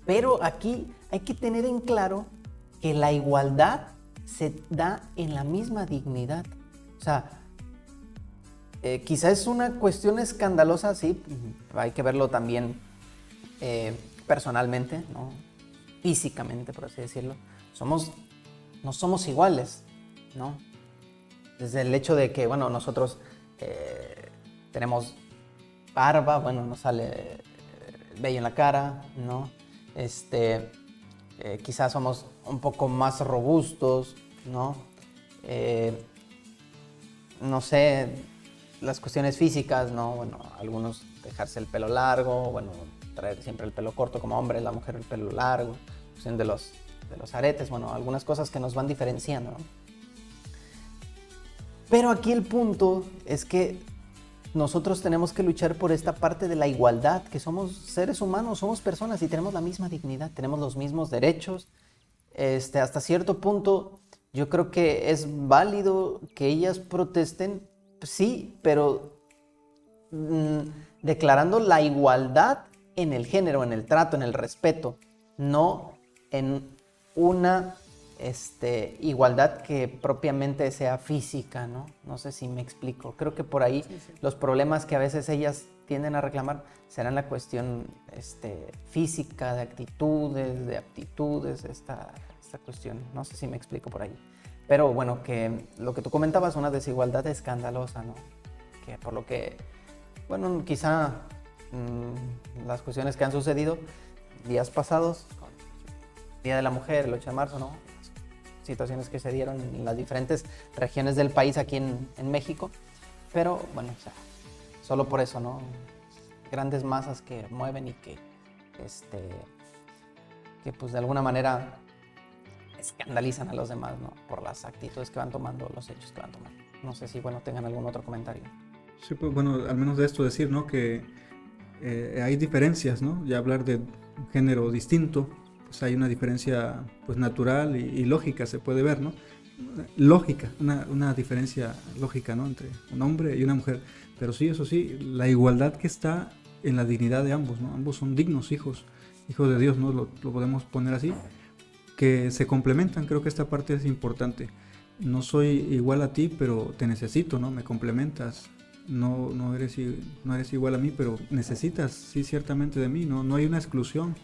Pero aquí hay que tener en claro que la igualdad se da en la misma dignidad. O sea, eh, quizá es una cuestión escandalosa, sí, hay que verlo también eh, personalmente, ¿no? físicamente, por así decirlo. Somos, no somos iguales, ¿no? Desde el hecho de que, bueno, nosotros eh, tenemos barba, bueno, nos sale bello en la cara, ¿no? Este, quizás somos un poco más robustos, ¿no? no sé, las cuestiones físicas, ¿no? Bueno, algunos dejarse el pelo largo, bueno, traer siempre el pelo corto como hombre, la mujer el pelo largo, cuestión de los, de los aretes, bueno, algunas cosas que nos van diferenciando, ¿no? Pero aquí el punto es que nosotros tenemos que luchar por esta parte de la igualdad, que somos seres humanos, somos personas y tenemos la misma dignidad, tenemos los mismos derechos. Este, hasta cierto punto yo creo que es válido que ellas protesten, sí, pero mm, declarando la igualdad en el género, en el trato, en el respeto, no en una este, igualdad que propiamente sea física, ¿no? No sé si me explico. Creo que por ahí los problemas que a veces ellas tienden a reclamar serán la cuestión este, física, de actitudes, de aptitudes, esta esta cuestión. No sé si me explico por ahí. Pero bueno, que lo que tú comentabas, una desigualdad escandalosa, ¿no? Que por lo que, bueno, quizá mm, las cuestiones que han sucedido días pasados, Día de la Mujer, el 8 de marzo, ¿no? Situaciones que se dieron en las diferentes regiones del país aquí en, en México. Pero bueno, o sea, solo por eso, ¿no? Grandes masas que mueven y que, este, que pues de alguna manera escandalizan a los demás, ¿no? Por las actitudes que van tomando, los hechos que van tomando. No sé si, bueno, tengan algún otro comentario. Sí, pues bueno, al menos de esto decir, ¿no? Que eh, hay diferencias, ¿no? Ya hablar de un género distinto, pues hay una diferencia, pues natural y, lógica, se puede ver, ¿no? Lógica, una, una, diferencia lógica, ¿no? Entre un hombre y una mujer. Pero sí, eso sí, la igualdad que está en la dignidad de ambos, ¿no? Ambos son dignos hijos, hijos de Dios, ¿no? Lo, lo podemos poner así que se complementan, creo que esta parte es importante. No soy igual a ti, pero te necesito, ¿no? Me complementas. No, no, eres, no eres igual a mí, pero necesitas, sí, ciertamente de mí. No, no hay una exclusión.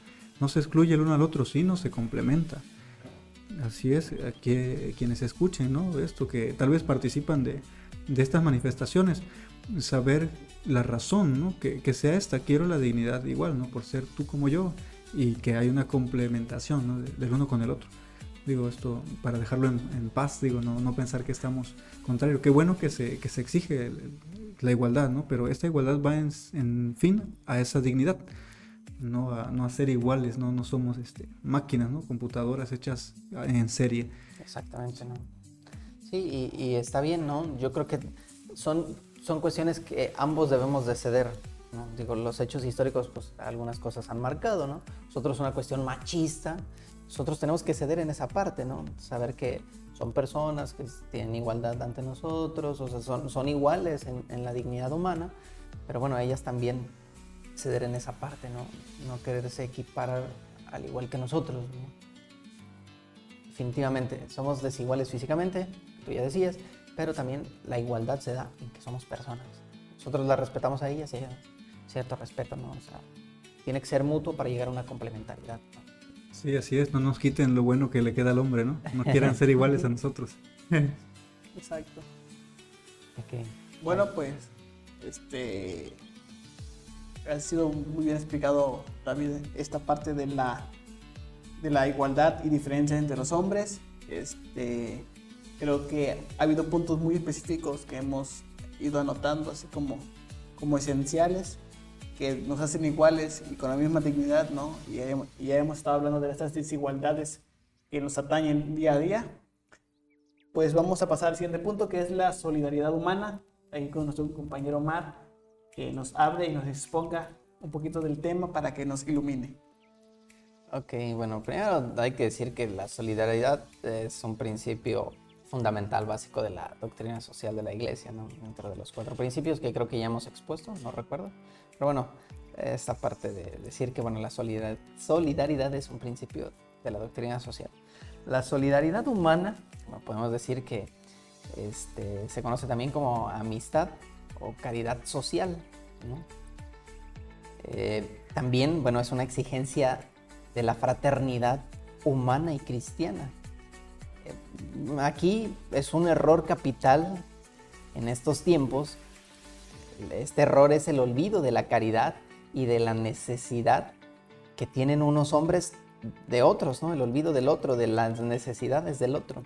No se excluye el uno al otro, sino se complementa. Así es, que quienes escuchen, ¿no? Esto, que tal vez participan de, de estas manifestaciones, saber la razón, ¿no? Que, que, sea esta, quiero la dignidad igual, ¿no? Por ser tú como yo, y que hay una complementación del uno con el otro. Digo, esto para dejarlo en, paz, digo, no, no, pensar que estamos contrario. Qué bueno que se, que se exige la igualdad, ¿no? Pero esta igualdad va en, fin a esa dignidad, no a, no a ser iguales, ¿no? No somos este, máquinas, ¿no? Computadoras hechas en serie. Exactamente, ¿no? Sí, y, y está bien, ¿no? Yo creo que son, son cuestiones que ambos debemos de ceder Digo, los hechos históricos, pues algunas cosas han marcado, ¿no? Nosotros una cuestión machista, nosotros tenemos que ceder en esa parte, ¿no? Saber que son personas que tienen igualdad ante nosotros, o sea, son, son iguales en, la dignidad humana, pero bueno, ellas también ceder en esa parte, ¿no? No quererse equiparar al igual que nosotros, Definitivamente, somos desiguales físicamente, tú ya decías, pero también la igualdad se da en que somos personas. Nosotros las respetamos a ellas y ellas cierto respeto, ¿no? O sea, tiene que ser mutuo para llegar a una complementariedad. Sí, así es, no nos quiten lo bueno que le queda al hombre, ¿no? No quieran ser iguales a nosotros. Exacto. Ok. Bueno, pues, este, ha sido muy bien explicado, David, esta parte de la, de la igualdad y diferencia entre los hombres. Este, creo que ha habido puntos muy específicos que hemos ido anotando, así como, como esenciales, que nos hacen iguales y con la misma dignidad, ¿no? Y y ya hemos estado hablando de estas desigualdades que nos atañen día a día. Pues vamos a pasar al siguiente punto, que es la solidaridad humana. Ahí con nuestro compañero Mar, que nos hable y nos exponga un poquito del tema para que nos ilumine. Ok, bueno, primero hay que decir que la solidaridad es un principio fundamental, básico de la doctrina social de la iglesia, ¿no? dentro de los cuatro principios que creo que ya hemos expuesto, no recuerdo. Pero bueno, esta parte de decir que bueno, la solidaridad es un principio de la doctrina social. La solidaridad humana, podemos decir que este, se conoce también como amistad o caridad social. Eh, también, bueno, es una exigencia de la fraternidad humana y cristiana. Eh, aquí es un error capital en estos tiempos. Este error es el olvido de la caridad y de la necesidad que tienen unos hombres de otros, ¿no? El olvido del otro, de las necesidades del otro.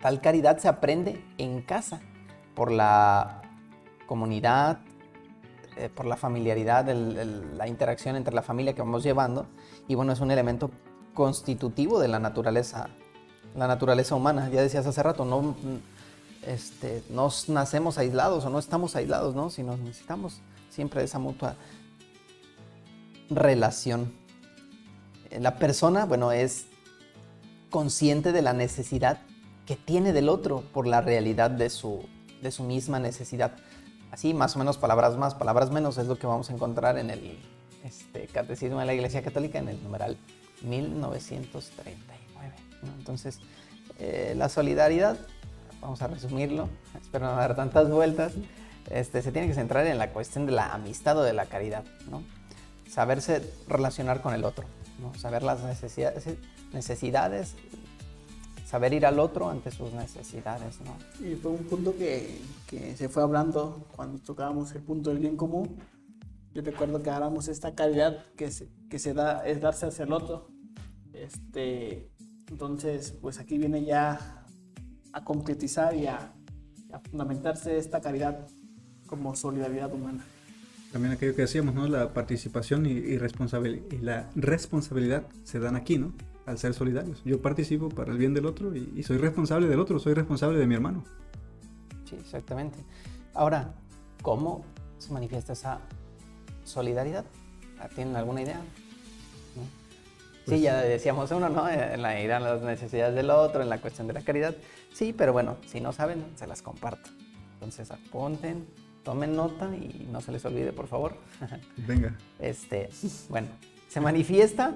Tal caridad se aprende en casa, por la comunidad, eh, por la familiaridad, la interacción entre la familia que vamos llevando. Y bueno, es un elemento constitutivo de la naturaleza, la naturaleza humana. Ya decías hace rato, no, este, no nacemos aislados o no estamos aislados, ¿no? Sino necesitamos siempre esa mutua relación la persona, bueno, es consciente de la necesidad que tiene del otro por la realidad de su, de su misma necesidad. Así, más o menos, palabras más, palabras menos, es lo que vamos a encontrar en el este, Catecismo de la Iglesia Católica, en el numeral 1939. Entonces, eh, la solidaridad, vamos a resumirlo, espero no dar tantas vueltas, este, se tiene que centrar en la cuestión de la amistad o de la caridad, ¿no? Saberse relacionar con el otro. Saber las necesidades, saber ir al otro ante sus necesidades, Y fue un punto que, que, se fue hablando cuando tocábamos el punto del bien común. Yo recuerdo que hablamos esta caridad que se, que se da, es darse hacia el otro. Este, entonces, pues aquí viene ya a concretizar y a, a fundamentarse esta caridad como solidaridad humana también aquello que decíamos, ¿no? La participación y, y, y la responsabilidad se dan aquí, ¿no? Al ser solidarios. Yo participo para el bien del otro y, soy responsable del otro, soy responsable de mi hermano. Sí, exactamente. Ahora, ¿cómo se manifiesta esa solidaridad? ¿Tienen alguna idea? sí, pues ya decíamos uno, ¿no? En la idea de las necesidades del otro, en la cuestión de la caridad. Sí, pero bueno, si no saben, se las comparto. Entonces apunten, tomen nota y no se les olvide, por favor. Venga. Este, bueno, se manifiesta,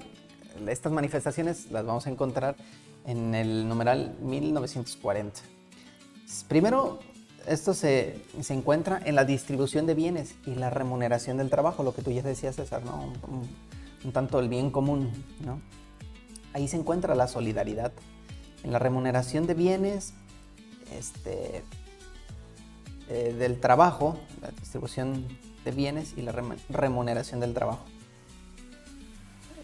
estas manifestaciones las vamos a encontrar en el numeral 1940. Primero, esto se, se encuentra en la distribución de bienes y la remuneración del trabajo, lo que tú ya decías, César, ¿no? Un, un tanto el bien común, ¿no? Ahí se encuentra la solidaridad. En la remuneración de bienes, este, eh, del trabajo, la distribución de bienes y la remuneración del trabajo.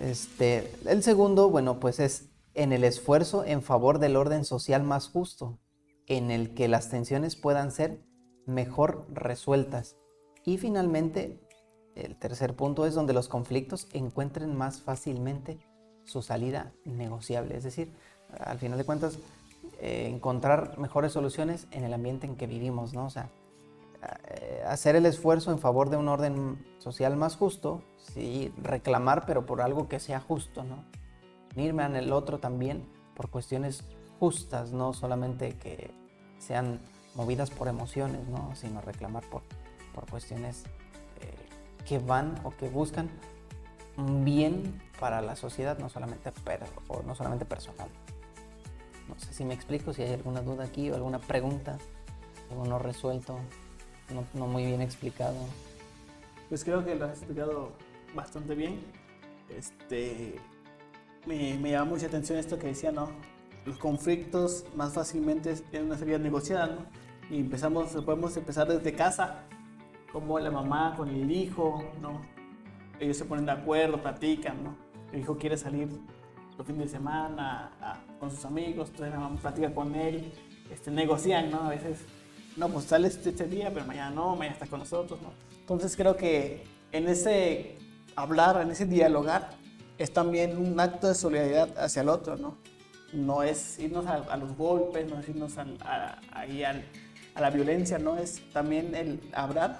Este, el segundo, bueno, pues es en el esfuerzo en favor del orden social más justo, en el que las tensiones puedan ser mejor resueltas. Y finalmente, el tercer punto es donde los conflictos encuentren más fácilmente su salida negociable. Es decir, al final de cuentas, eh, encontrar mejores soluciones en el ambiente en que vivimos, ¿no? O sea, hacer el esfuerzo en favor de un orden social más justo, sí, reclamar, pero por algo que sea justo, ¿no? Irme en el otro también por cuestiones justas, no solamente que sean movidas por emociones, ¿no? Sino reclamar por, por cuestiones eh, que van o que buscan un bien para la sociedad, no solamente, o no solamente personal. No sé si me explico, si hay alguna duda aquí o alguna pregunta, algo no resuelto, no, muy bien explicado. Pues creo que lo has explicado bastante bien. Este, me, me llama mucha atención esto que decía, ¿no? Los conflictos más fácilmente tienen una salida negociada, ¿no? y empezamos, podemos empezar desde casa, como la mamá con el hijo, ¿no? Ellos se ponen de acuerdo, platican, ¿no? El hijo quiere salir los fines de semana con sus amigos, entonces la mamá platica con él, este, negocian, ¿no? A veces, no, pues sales este, este día, pero mañana no, mañana estás con nosotros, ¿no? Entonces creo que en ese hablar, en ese dialogar, es también un acto de solidaridad hacia el otro, ¿no? No es irnos a, los golpes, no es irnos a, a la violencia, ¿no? Es también el hablar,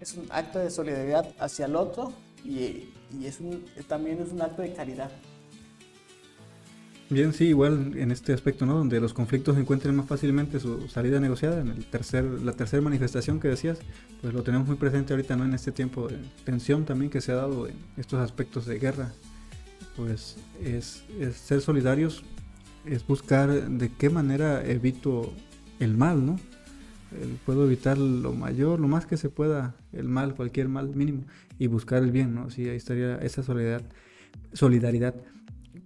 es un acto de solidaridad hacia el otro y, y es un, también es un acto de caridad. Bien, sí, igual en este aspecto, ¿no? Donde los conflictos encuentren más fácilmente su salida negociada, en el tercer, la tercera manifestación que decías, pues lo tenemos muy presente ahorita, ¿no? En este tiempo de tensión también que se ha dado en estos aspectos de guerra, pues es, ser solidarios, es buscar de qué manera evito el mal, ¿no? puedo evitar lo mayor, lo más que se pueda, el mal, cualquier mal mínimo, y buscar el bien, ¿no? Sí, ahí estaría esa solidaridad. solidaridad.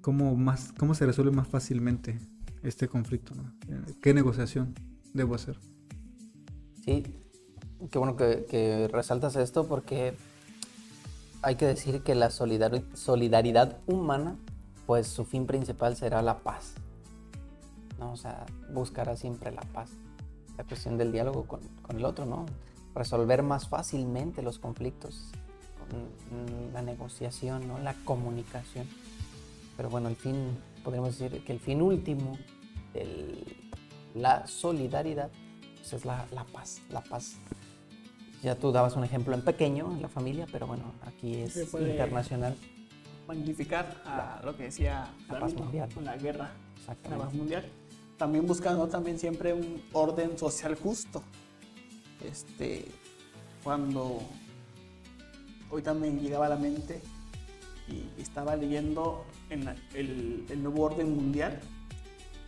¿Cómo, más, ¿Cómo se resuelve más fácilmente este conflicto? ¿no? ¿Qué negociación debo hacer? Sí, qué bueno que, resaltas esto porque hay que decir que la solidaridad humana, pues su fin principal será la paz. ¿no? O sea, buscará siempre la paz. La cuestión del diálogo con, el otro, ¿no? Resolver más fácilmente los conflictos con la negociación, ¿no? La comunicación. Pero bueno, el fin, podríamos decir que el fin último de la solidaridad pues es la, la paz, la paz ya tú dabas un ejemplo en pequeño, en la familia, pero bueno, aquí es internacional. Magnificar a lo que decía la paz mundial. Con la guerra, la paz mundial. También buscando también siempre un orden social justo. Este, cuando hoy también llegaba a la mente y estaba leyendo en el, el nuevo orden mundial,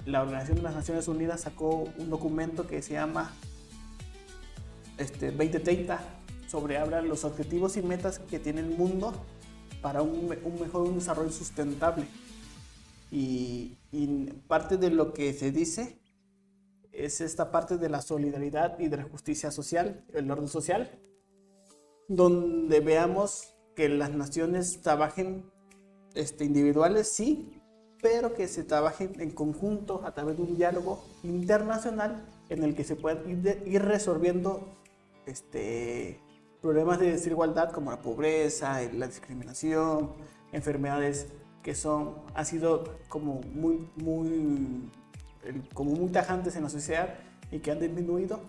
la Organización de las Naciones Unidas sacó un documento que se llama este, 2030 sobre habla los objetivos y metas que tiene el mundo para un, mejor desarrollo sustentable. Y, parte de lo que se dice es esta parte de la solidaridad y de la justicia social, el orden social, donde veamos que las naciones trabajen este, individuales, sí, pero que se trabajen en conjunto a través de un diálogo internacional en el que se puedan ir, ir resolviendo este, problemas de desigualdad como la pobreza, la discriminación, enfermedades que son, han sido como muy, muy, como muy tajantes en la sociedad y que han disminuido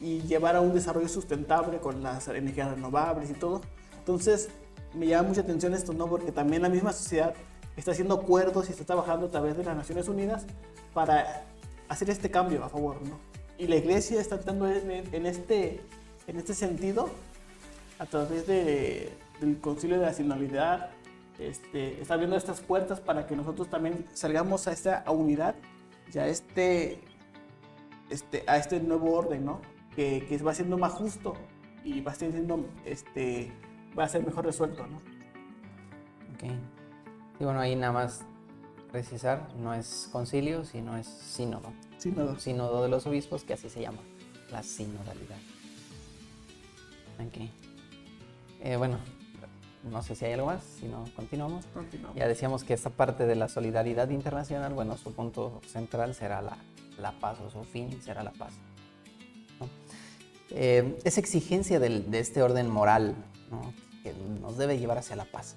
y llevar a un desarrollo sustentable con las energías renovables y todo. Entonces, me llama mucha atención esto, ¿no? Porque también la misma sociedad está haciendo acuerdos y está trabajando a través de las Naciones Unidas para hacer este cambio a favor, ¿no? Y la iglesia está tratando en este en este sentido, a través de, del Concilio de la Sinodalidad, este, está abriendo estas puertas para que nosotros también salgamos a esta unidad y a este, este, a este nuevo orden, ¿no? Que, que va siendo más justo y va siendo, este, va a ser mejor resuelto, ¿no? Ok. Y bueno, ahí nada más precisar, no es concilio, sino es sínodo. Sínodo. Sínodo de los obispos, que así se llama, la sinodalidad. Ok. Eh, bueno, no sé si hay algo más, si no, continuamos. Ya decíamos que esta parte de la solidaridad internacional, bueno, su punto central será la, la paz, o su fin será la paz. Eh, esa exigencia del, de este orden moral que nos debe llevar hacia la paz.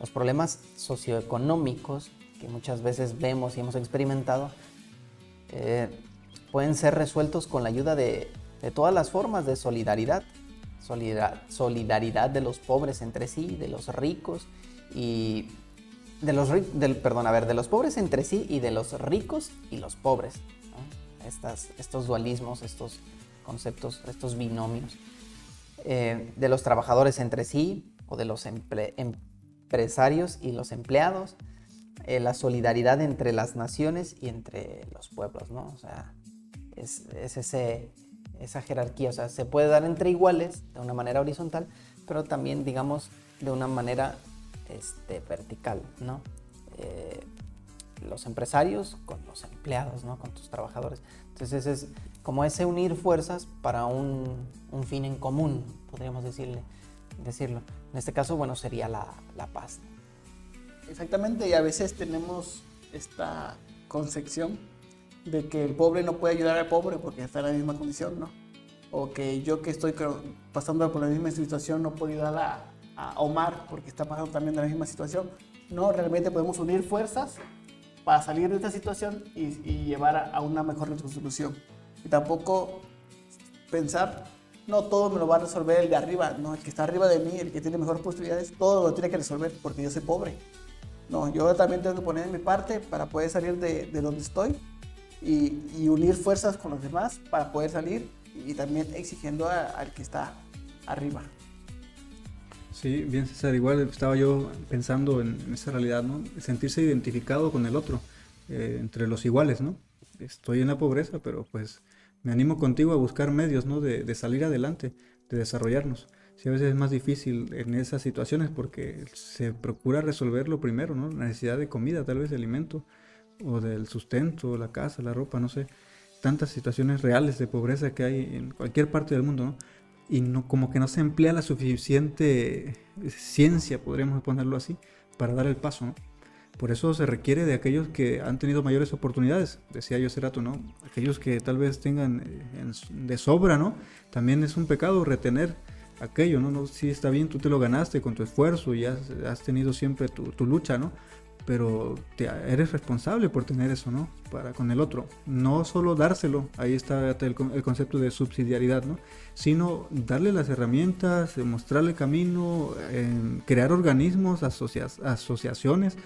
Los problemas socioeconómicos que muchas veces vemos y hemos experimentado eh, pueden ser resueltos con la ayuda de, todas las formas de solidaridad solidaridad de los pobres entre sí, de los ricos y de los del, perdón, a ver, de los pobres entre sí y de los ricos y los pobres. Estos dualismos, estos conceptos, estos binomios. Eh, de los trabajadores entre sí o de los empresarios y los empleados. Eh, la solidaridad entre las naciones y entre los pueblos, ¿no? O sea, es, es ese esa jerarquía. O sea, se puede dar entre iguales de una manera horizontal, pero también, digamos, de una manera este, vertical, ¿no? Eh, los empresarios con los empleados, ¿no? Con tus trabajadores. Entonces es como ese unir fuerzas para un, un fin en común, podríamos decirle, decirlo. En este caso, bueno, sería la, la paz. Exactamente, y a veces tenemos esta concepción de que el pobre no puede ayudar al pobre porque está en la misma condición, ¿no? O que yo que estoy pasando por la misma situación no puedo ayudar a, a Omar porque está pasando también de la misma situación. No, realmente podemos unir fuerzas para salir de esta situación y, llevar a, una mejor resolución. Y tampoco pensar, no, todo me lo va a resolver el de arriba, no, el que está arriba de mí, el que tiene mejores posibilidades, todo lo tiene que resolver porque yo soy pobre. No, yo también tengo que poner mi parte para poder salir de, de donde estoy y, y, unir fuerzas con los demás para poder salir y también exigiendo al que está arriba. Sí, bien César, igual estaba yo pensando en, esa realidad, ¿no? Sentirse identificado con el otro, eh, entre los iguales, ¿no? Estoy en la pobreza, pero pues me animo contigo a buscar medios, ¿no? De, salir adelante, de desarrollarnos. Sí, a veces es más difícil en esas situaciones porque se procura resolverlo primero, ¿no? La necesidad de comida, tal vez de alimento, o del sustento, la casa, la ropa, no sé. Tantas situaciones reales de pobreza que hay en cualquier parte del mundo, ¿no? y no, como que no se emplea la suficiente ciencia, podríamos ponerlo así, para dar el paso. Por eso se requiere de aquellos que han tenido mayores oportunidades, decía yo hace rato, ¿no? Aquellos que tal vez tengan eh, de sobra, ¿no? También es un pecado retener aquello, ¿no? no si está bien, tú te lo ganaste con tu esfuerzo y has, has tenido siempre tu, tu lucha, ¿no? pero te, eres responsable por tener eso, ¿no? Para con el otro. No solo dárselo, ahí está el, concepto de subsidiariedad, ¿no? Sino darle las herramientas, mostrarle camino, crear organismos, asociaciones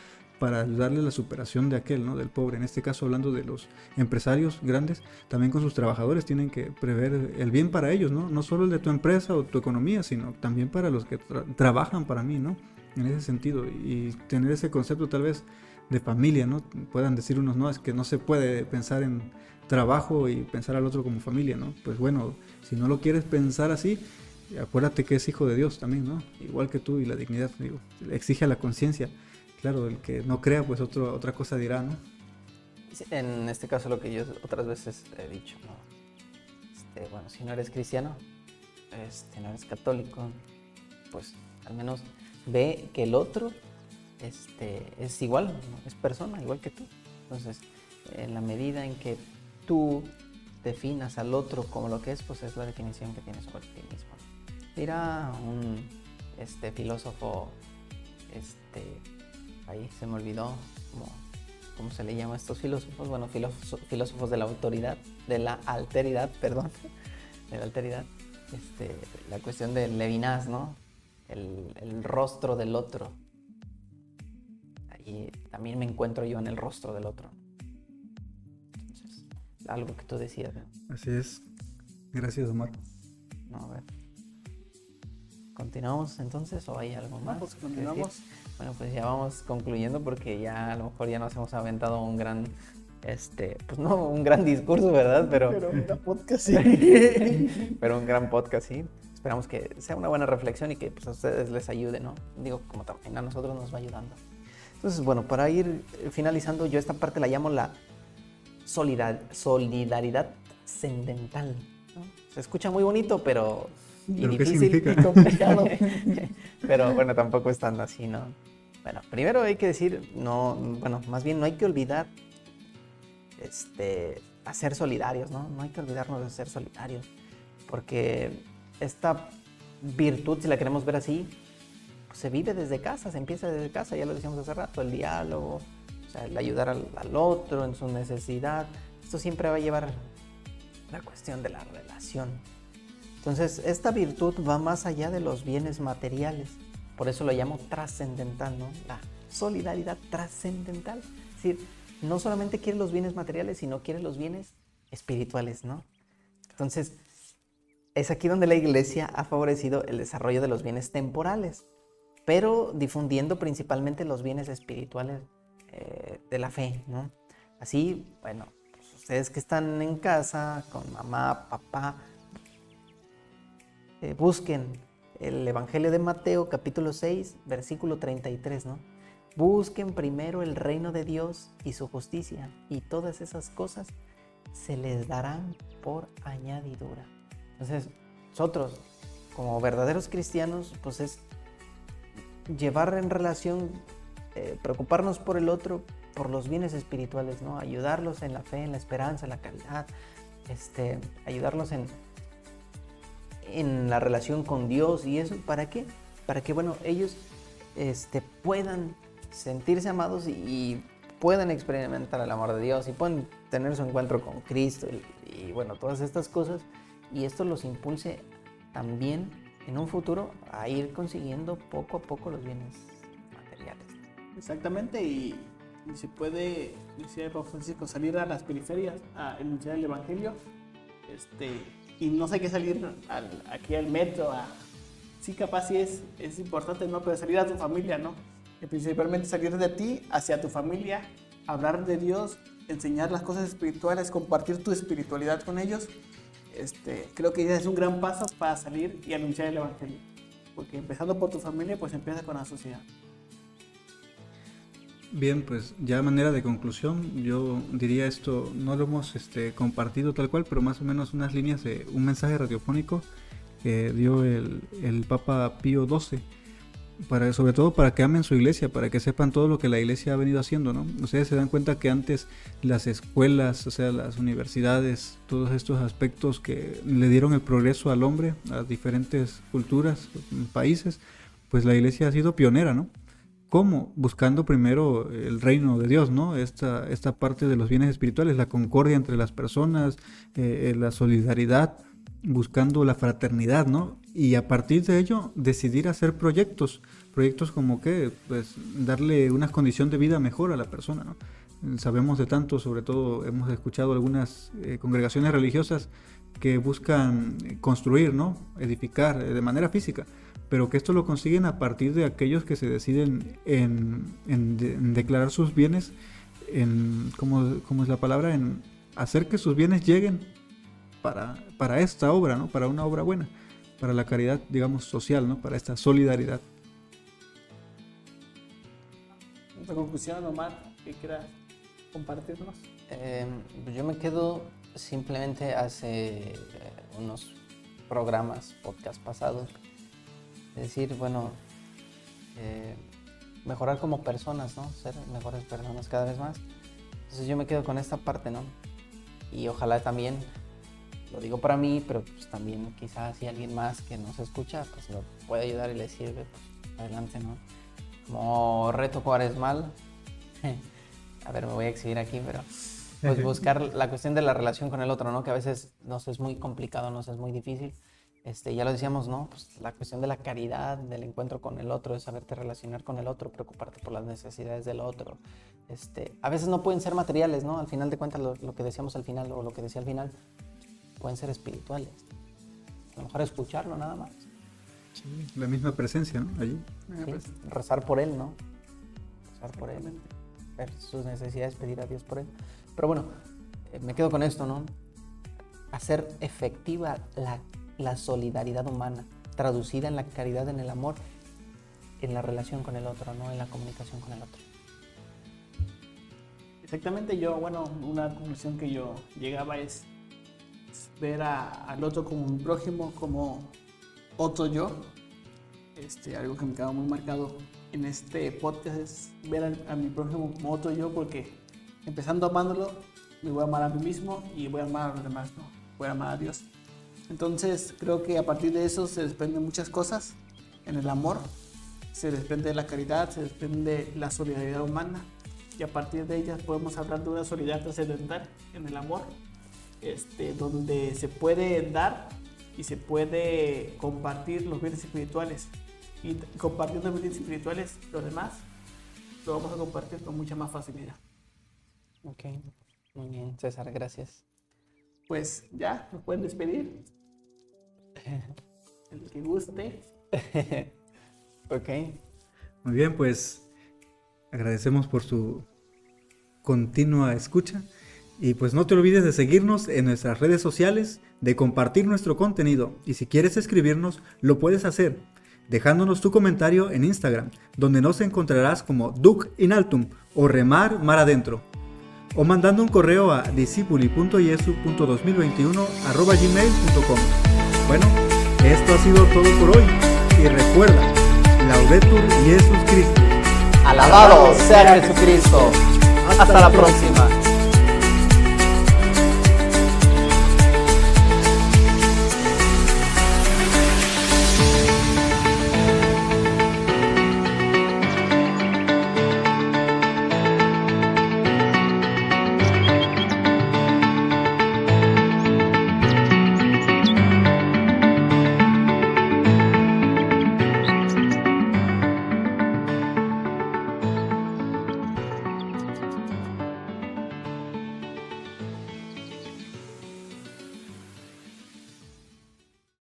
para ayudarle a la superación de aquel, ¿no? Del pobre. En este caso, hablando de los empresarios grandes, también con sus trabajadores tienen que prever el bien para ellos, ¿no? No solo el de tu empresa o tu economía, sino también para los que trabajan para mí, ¿no? en ese sentido y tener ese concepto tal vez de familia, ¿no? Puedan decir unos, no, es que no se puede pensar en trabajo y pensar al otro como familia, ¿no? Pues bueno, si no lo quieres pensar así, acuérdate que es hijo de Dios también, ¿no? Igual que tú y la dignidad, digo, exige a la conciencia. Claro, el que no crea, pues otro, otra cosa dirá, ¿no? En este caso lo que yo otras veces he dicho, ¿no? Este, bueno, si no eres cristiano, este, no eres católico, pues al menos ve que el otro este, es igual, es persona, igual que tú. Entonces, en la medida en que tú definas al otro como lo que es, pues es la definición que tienes sobre ti mismo. Dirá un este, filósofo, este, ahí se me olvidó cómo, cómo se le llama a estos filósofos, bueno, filósofos, filósofos de la autoridad, de la alteridad, perdón, de la alteridad, este, la cuestión de Levinas, ¿no? el, rostro del otro. Ahí también me encuentro yo en el rostro del otro. Entonces, algo que tú decías. Así es. Gracias, Omar. No, a ver. ¿Continuamos entonces o hay algo más? Pues continuamos. Bueno, pues ya vamos concluyendo porque ya a lo mejor ya nos hemos aventado un gran, este, pues no un gran discurso, ¿verdad? Pero, Pero un gran podcast, sí. Pero un gran podcast, sí esperamos que sea una buena reflexión y que pues, a ustedes les ayude, ¿no? Digo, como también a nosotros nos va ayudando. Entonces, bueno, para ir finalizando, yo esta parte la llamo la solidaridad trascendental. Se escucha muy bonito, pero y difícil y complicado. pero bueno, tampoco es tan así, ¿no? Bueno, primero hay que decir, no, bueno, más bien no hay que olvidar este, a ser solidarios, ¿no? No hay que olvidarnos de ser solidarios, porque esta virtud, si la queremos ver así, pues, se vive desde casa, se empieza desde casa, ya lo decíamos hace rato, el diálogo, o sea, el ayudar al, otro en su necesidad. Esto siempre va a llevar la cuestión de la relación. Entonces, esta virtud va más allá de los bienes materiales. Por eso lo llamo trascendental, ¿no? La solidaridad trascendental. Es decir, no solamente quiere los bienes materiales, sino quiere los bienes espirituales, ¿no? Entonces, es aquí donde la iglesia ha favorecido el desarrollo de los bienes temporales, pero difundiendo principalmente los bienes espirituales eh, de la fe, ¿no? Así, bueno, pues ustedes que están en casa con mamá, papá, eh, busquen el Evangelio de Mateo capítulo 6, versículo 33, ¿no? Busquen primero el reino de Dios y su justicia, y todas esas cosas se les darán por añadidura. Entonces, nosotros, como verdaderos cristianos, pues es llevar en relación, eh, preocuparnos por el otro, por los bienes espirituales, ¿no? Ayudarlos en la fe, en la esperanza, en la caridad, este, ayudarlos en, en la relación con Dios y eso, ¿para qué? Para que, bueno, ellos este, puedan sentirse amados y, puedan experimentar el amor de Dios y puedan tener su encuentro con Cristo y, bueno, todas estas cosas. Y esto los impulse también en un futuro a ir consiguiendo poco a poco los bienes materiales. Exactamente, y, se puede, decía el Francisco, salir a las periferias a enunciar el Evangelio. Este, y no sé qué salir aquí al metro. A, sí, capaz sí es, es importante, ¿no? Pero salir a tu familia, ¿no? principalmente salir de ti hacia tu familia, hablar de Dios, enseñar las cosas espirituales, compartir tu espiritualidad con ellos, este, creo que ya es un gran paso para salir y anunciar el Evangelio. Porque empezando por tu familia, pues empieza con la sociedad. Bien, pues ya a manera de conclusión, yo diría esto, no lo hemos este, compartido tal cual, pero más o menos unas líneas de un mensaje radiofónico que dio el, el Papa Pío XII para, sobre todo para que amen su iglesia, para que sepan todo lo que la iglesia ha venido haciendo, ¿no? Ustedes se dan cuenta que antes las escuelas, o sea, las universidades, todos estos aspectos que le dieron el progreso al hombre, a diferentes culturas, países, pues la iglesia ha sido pionera, ¿no? ¿Cómo? Buscando primero el reino de Dios, ¿no? Esta, esta parte de los bienes espirituales, la concordia entre las personas, eh, eh, la solidaridad, buscando la fraternidad, ¿no? Y a partir de ello decidir hacer proyectos, proyectos como que, pues, darle una condición de vida mejor a la persona. Sabemos de tanto, sobre todo hemos escuchado algunas eh, congregaciones religiosas que buscan construir, ¿no? Edificar eh, de manera física, pero que esto lo consiguen a partir de aquellos que se deciden en, declarar sus bienes, en, ¿cómo, ¿cómo es la palabra? En hacer que sus bienes lleguen para, para esta obra, ¿no? Para una obra buena, para la caridad, digamos, social, ¿no? Para esta solidaridad. ¿Otra conclusión, Omar, que quieras compartirnos? Em, yo me quedo simplemente hace eh, unos programas, podcast pasados, decir, bueno, eh, mejorar como personas, ¿no? Ser mejores personas cada vez más. Entonces yo me quedo con esta parte, ¿no? Y ojalá también lo digo para mí, pero pues también quizás si alguien más que nos escucha, pues lo puede ayudar y le sirve, pues adelante, ¿no? Como reto cuaresmal, a ver, me voy a exhibir aquí, pero pues buscar la cuestión de la relación con el otro, ¿no? Que a veces nos es muy complicado, nos es muy difícil. Este, ya lo decíamos, ¿no? Pues la cuestión de la caridad, del encuentro con el otro, de saberte relacionar con el otro, preocuparte por las necesidades del otro. Este, a veces no pueden ser materiales, ¿no? Al final de cuentas, lo, lo que decíamos al final o lo que decía al final, pueden ser espirituales. A lo mejor escucharlo nada más. Sí, la misma presencia, ¿no? Allí. rezar por él, ¿no? Rezar por él, ver sus necesidades, pedir a Dios por él. Pero bueno, eh, me quedo con esto, ¿no? Hacer efectiva la, la solidaridad humana, traducida en la caridad, en el amor, en la relación con el otro, ¿no? En la comunicación con el otro. Exactamente, yo, bueno, una conclusión que yo llegaba es ver al otro como un prójimo, como otro yo. Este, algo que me queda muy marcado en este podcast es ver a, mi prójimo como otro yo, porque empezando amándolo, me voy a amar a mí mismo y voy a amar a los demás, voy a amar a Dios. Entonces creo que a partir de eso se desprenden muchas cosas en el amor, se desprende la caridad, se desprende la solidaridad humana y a partir de ellas podemos hablar de una solidaridad trascendental en el amor este, donde se puede dar y se puede compartir los bienes espirituales. Y compartiendo los bienes espirituales, los demás lo vamos a compartir con mucha más facilidad. Ok, muy bien, César, gracias. Pues ya, nos pueden despedir. El que guste. ok. Muy bien, pues agradecemos por su continua escucha. Y pues no te olvides de seguirnos en nuestras redes sociales, de compartir nuestro contenido y si quieres escribirnos, lo puedes hacer. dejándonos tu comentario en Instagram, donde nos encontrarás como Duc in Altum o Remar Mar Adentro, o mandando un correo a discipuli.yesu.2021 Bueno, esto ha sido todo por hoy y recuerda, Laudetur Jesus Christus. Alabado sea Jesucristo. Hasta la próxima.